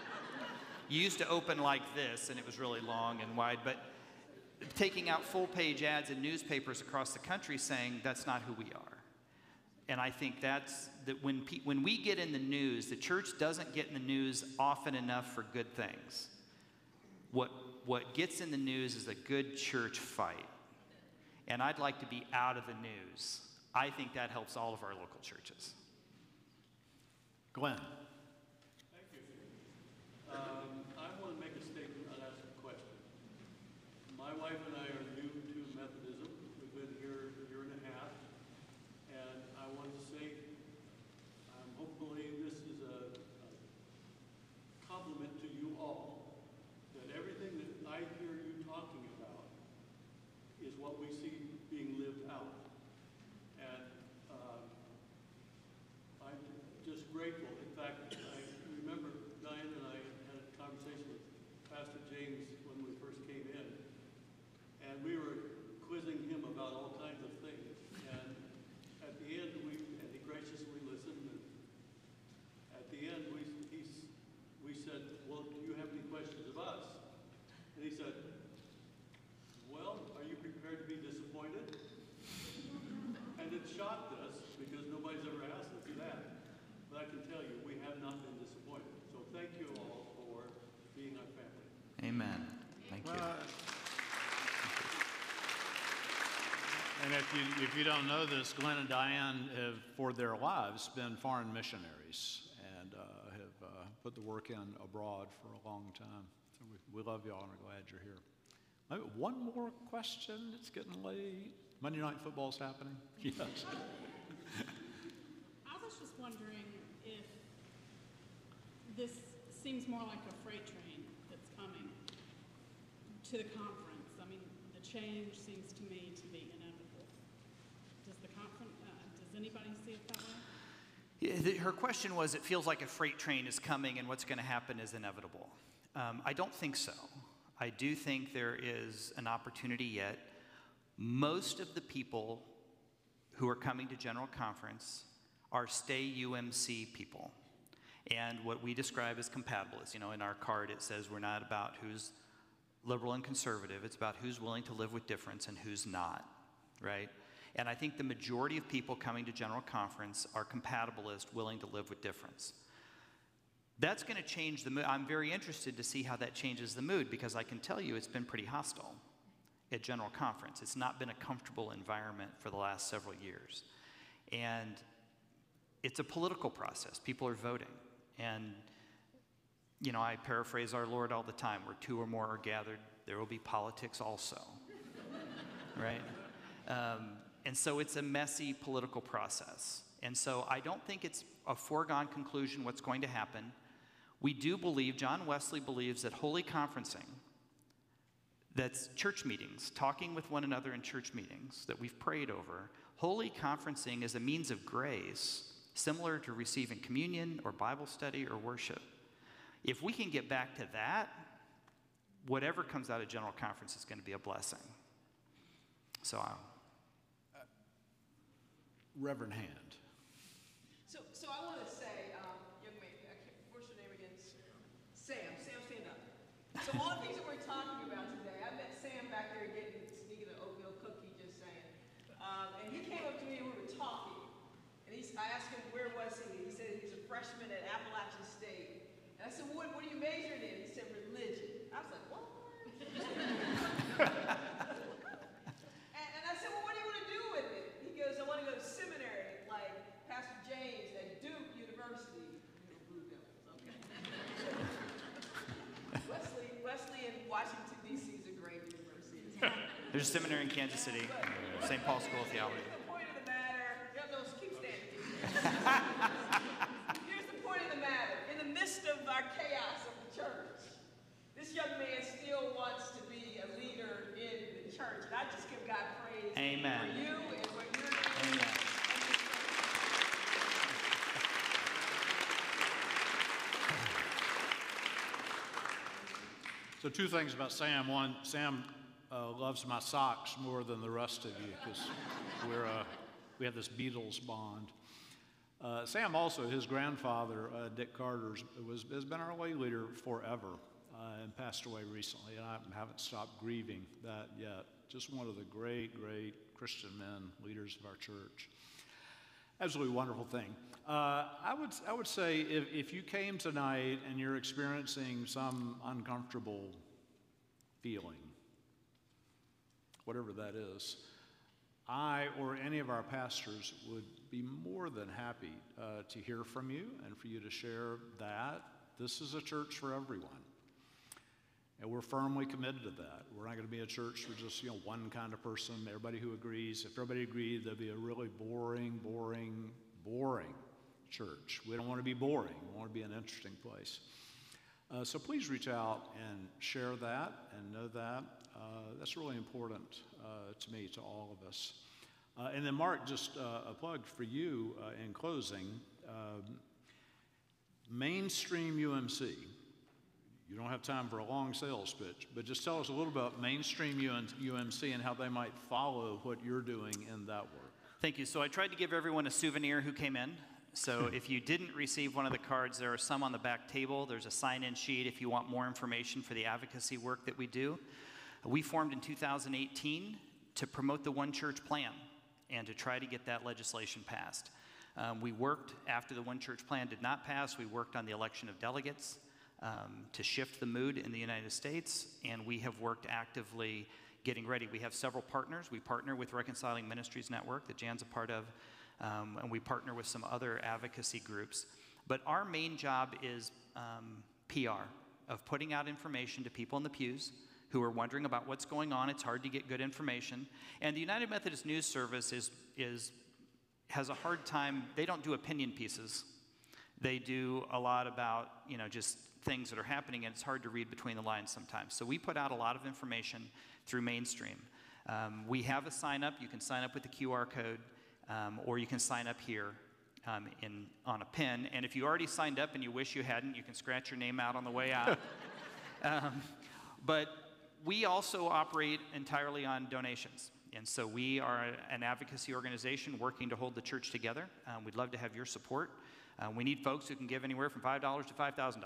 you used to open like this, and it was really long and wide. But taking out full page ads in newspapers across the country saying that's not who we are. And I think that's that when, pe- when we get in the news, the church doesn't get in the news often enough for good things. What, what gets in the news is a good church fight. and I'd like to be out of the news. I think that helps all of our local churches. Glenn? Thank you. Um, I want to make a statement, I'll ask a question. My wife and I are new to Methodism. We've been here a year and a half. And I want to say, um, hopefully this is a a compliment to you all, that everything that I hear you talking about is what we see being lived out. And um, I'm just grateful. In fact, I remember Diane and I had a conversation with Pastor James when we first came in. And we were quizzing him about all kinds of things. And at the end, we, and he graciously listened. And at the end, we, he's, we said, well, do you have any questions of us? And he said, well, are you prepared to be disappointed? And it shocked us because nobody's ever asked us that. But I can tell you, we have not been disappointed. So thank you all for being our family. Amen. Thank you. Well, And if you, if you don't know this, Glenn and Diane have, for their lives, been foreign missionaries and uh, have uh, put the work in abroad for a long time. So we, we love y'all and are glad you're here. Maybe one more question. It's getting late. Monday Night Football's happening? Yes. I was just wondering if this seems more like a freight train that's coming to the conference. I mean, the change seems to me to be inevitable. Does the conference, uh, does anybody see it that way? Her question was it feels like a freight train is coming and what's going to happen is inevitable. Um, I don't think so. I do think there is an opportunity yet. Most of the people who are coming to General Conference are stay UMC people. And what we describe as compatibilists, you know, in our card it says we're not about who's liberal and conservative, it's about who's willing to live with difference and who's not, right? And I think the majority of people coming to General Conference are compatibilist, willing to live with difference. That's going to change the mood. I'm very interested to see how that changes the mood because I can tell you it's been pretty hostile at General Conference. It's not been a comfortable environment for the last several years. And it's a political process. People are voting. And, you know, I paraphrase our Lord all the time where two or more are gathered, there will be politics also. right? Um, and so it's a messy political process. And so I don't think it's a foregone conclusion what's going to happen. We do believe, John Wesley believes, that holy conferencing, that's church meetings, talking with one another in church meetings that we've prayed over, holy conferencing is a means of grace similar to receiving communion or Bible study or worship. If we can get back to that, whatever comes out of General Conference is going to be a blessing. So, uh, Reverend Hand. So, so I want to say, um, young man, what's your name again? Sam. Sam, stand up. So all the things that we're talking about today, I met Sam back there getting, sneaking an oatmeal cookie, just saying. Um, and he came up to me and we were talking. And he's, I asked him, where was he? He said he's a freshman at Appalachian State. And I said, what, what are you majoring in? He said, religion. I was like, what? And, and I said, well, what do you want to do with it? He goes, I want to go to seminary, like Pastor James at Duke University. You know, Blue Devils, okay. Wesley, Wesley in Washington, D.C. is a great university. There's a seminary in Kansas City, St. Paul School of Theology. Here's the point of the matter. Yeah, no, keep standing. Here's the point of the matter. In the midst of our chaos of the church, this young man still wants to be a leader in the church. And I just give God praise Amen. for you and what you're doing. Amen. So, two things about Sam. One, Sam uh, loves my socks more than the rest of you because we're uh, we have this Beatles bond. Uh, Sam also, his grandfather, uh, Dick Carter, was, has been our lay leader forever uh, and passed away recently, and I haven't stopped grieving that yet. Just one of the great, great Christian men, leaders of our church. Absolutely wonderful thing. Uh, I, would, I would say if, if you came tonight and you're experiencing some uncomfortable feeling, whatever that is, I or any of our pastors would be more than happy uh, to hear from you and for you to share that. This is a church for everyone. And we're firmly committed to that. We're not going to be a church for just, you know, one kind of person, everybody who agrees. If everybody agreed, there'd be a really boring, boring, boring church. We don't want to be boring. We want to be an interesting place. Uh, so please reach out and share that and know that. Uh, that's really important uh, to me, to all of us. Uh, and then, Mark, just uh, a plug for you uh, in closing. Um, mainstream UMC. You don't have time for a long sales pitch, but just tell us a little about Mainstream UMC and how they might follow what you're doing in that work. Thank you. So I tried to give everyone a souvenir who came in. So if you didn't receive one of the cards, there are some on the back table. There's a sign in sheet if you want more information for the advocacy work that we do. We formed in 2018 to promote the One Church plan and to try to get that legislation passed. Um, we worked after the One Church plan did not pass, we worked on the election of delegates um, to shift the mood in the United States, and we have worked actively getting ready. We have several partners. We partner with Reconciling Ministries Network that Jan's a part of, um, and we partner with some other advocacy groups. But our main job is um, PR, of putting out information to people in the pews who are wondering about what's going on. It's hard to get good information. And the United Methodist News Service is, is, has a hard time, they don't do opinion pieces. They do a lot about, you know, just things that are happening, and it's hard to read between the lines sometimes. So we put out a lot of information through mainstream. Um, we have a sign up. You can sign up with the QR code, um, or you can sign up here um, in, on a pin. And if you already signed up and you wish you hadn't, you can scratch your name out on the way out. Um, but we also operate entirely on donations. And so we are an advocacy organization working to hold the church together. Um, we'd love to have your support. Uh, we need folks who can give anywhere from $5 to $5,000.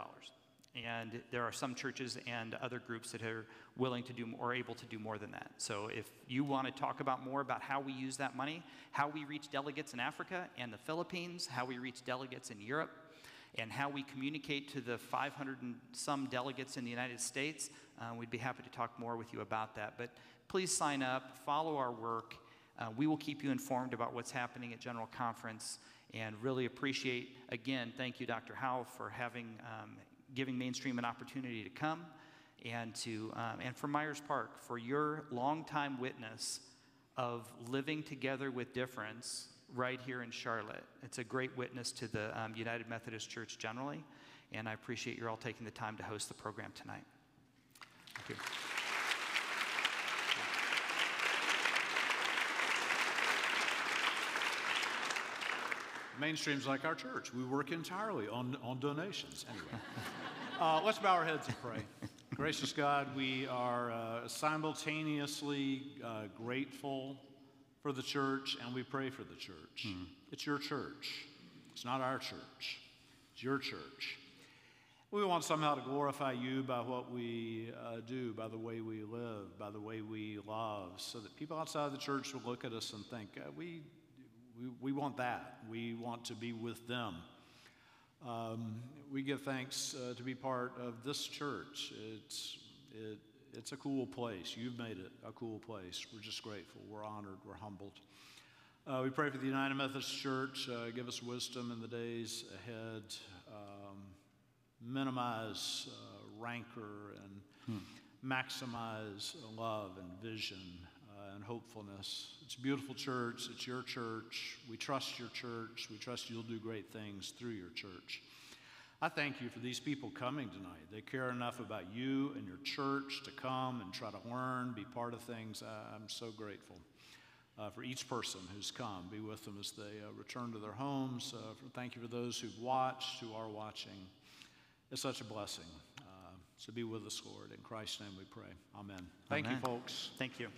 And there are some churches and other groups that are willing to do or able to do more than that. So if you want to talk about more about how we use that money, how we reach delegates in Africa and the Philippines, how we reach delegates in Europe, and how we communicate to the 500 and some delegates in the United States, uh, we'd be happy to talk more with you about that. But please sign up, follow our work. Uh, we will keep you informed about what's happening at General Conference and really appreciate, again, thank you, Dr. Howell, for having, um, giving Mainstream an opportunity to come and, to, um, and for Myers Park for your longtime witness of living together with difference right here in Charlotte. It's a great witness to the um, United Methodist Church generally, and I appreciate you all taking the time to host the program tonight. Thank you. Mainstream's like our church. We work entirely on, on donations. Anyway, uh, let's bow our heads and pray. Gracious God, we are uh, simultaneously uh, grateful for the church and we pray for the church. Mm. It's your church, it's not our church, it's your church. We want somehow to glorify you by what we uh, do, by the way we live, by the way we love, so that people outside the church will look at us and think, uh, we, we, we want that. We want to be with them. Um, we give thanks uh, to be part of this church. It's, it, it's a cool place. You've made it a cool place. We're just grateful. We're honored. We're humbled. Uh, we pray for the United Methodist Church. Uh, give us wisdom in the days ahead. Minimize uh, rancor and hmm. maximize love and vision uh, and hopefulness. It's a beautiful church. It's your church. We trust your church. We trust you'll do great things through your church. I thank you for these people coming tonight. They care enough about you and your church to come and try to learn, be part of things. I'm so grateful uh, for each person who's come. Be with them as they uh, return to their homes. Uh, for, thank you for those who've watched, who are watching. It's such a blessing. Uh, so be with us, Lord. In Christ's name we pray. Amen. Thank Amen. you, folks. Thank you.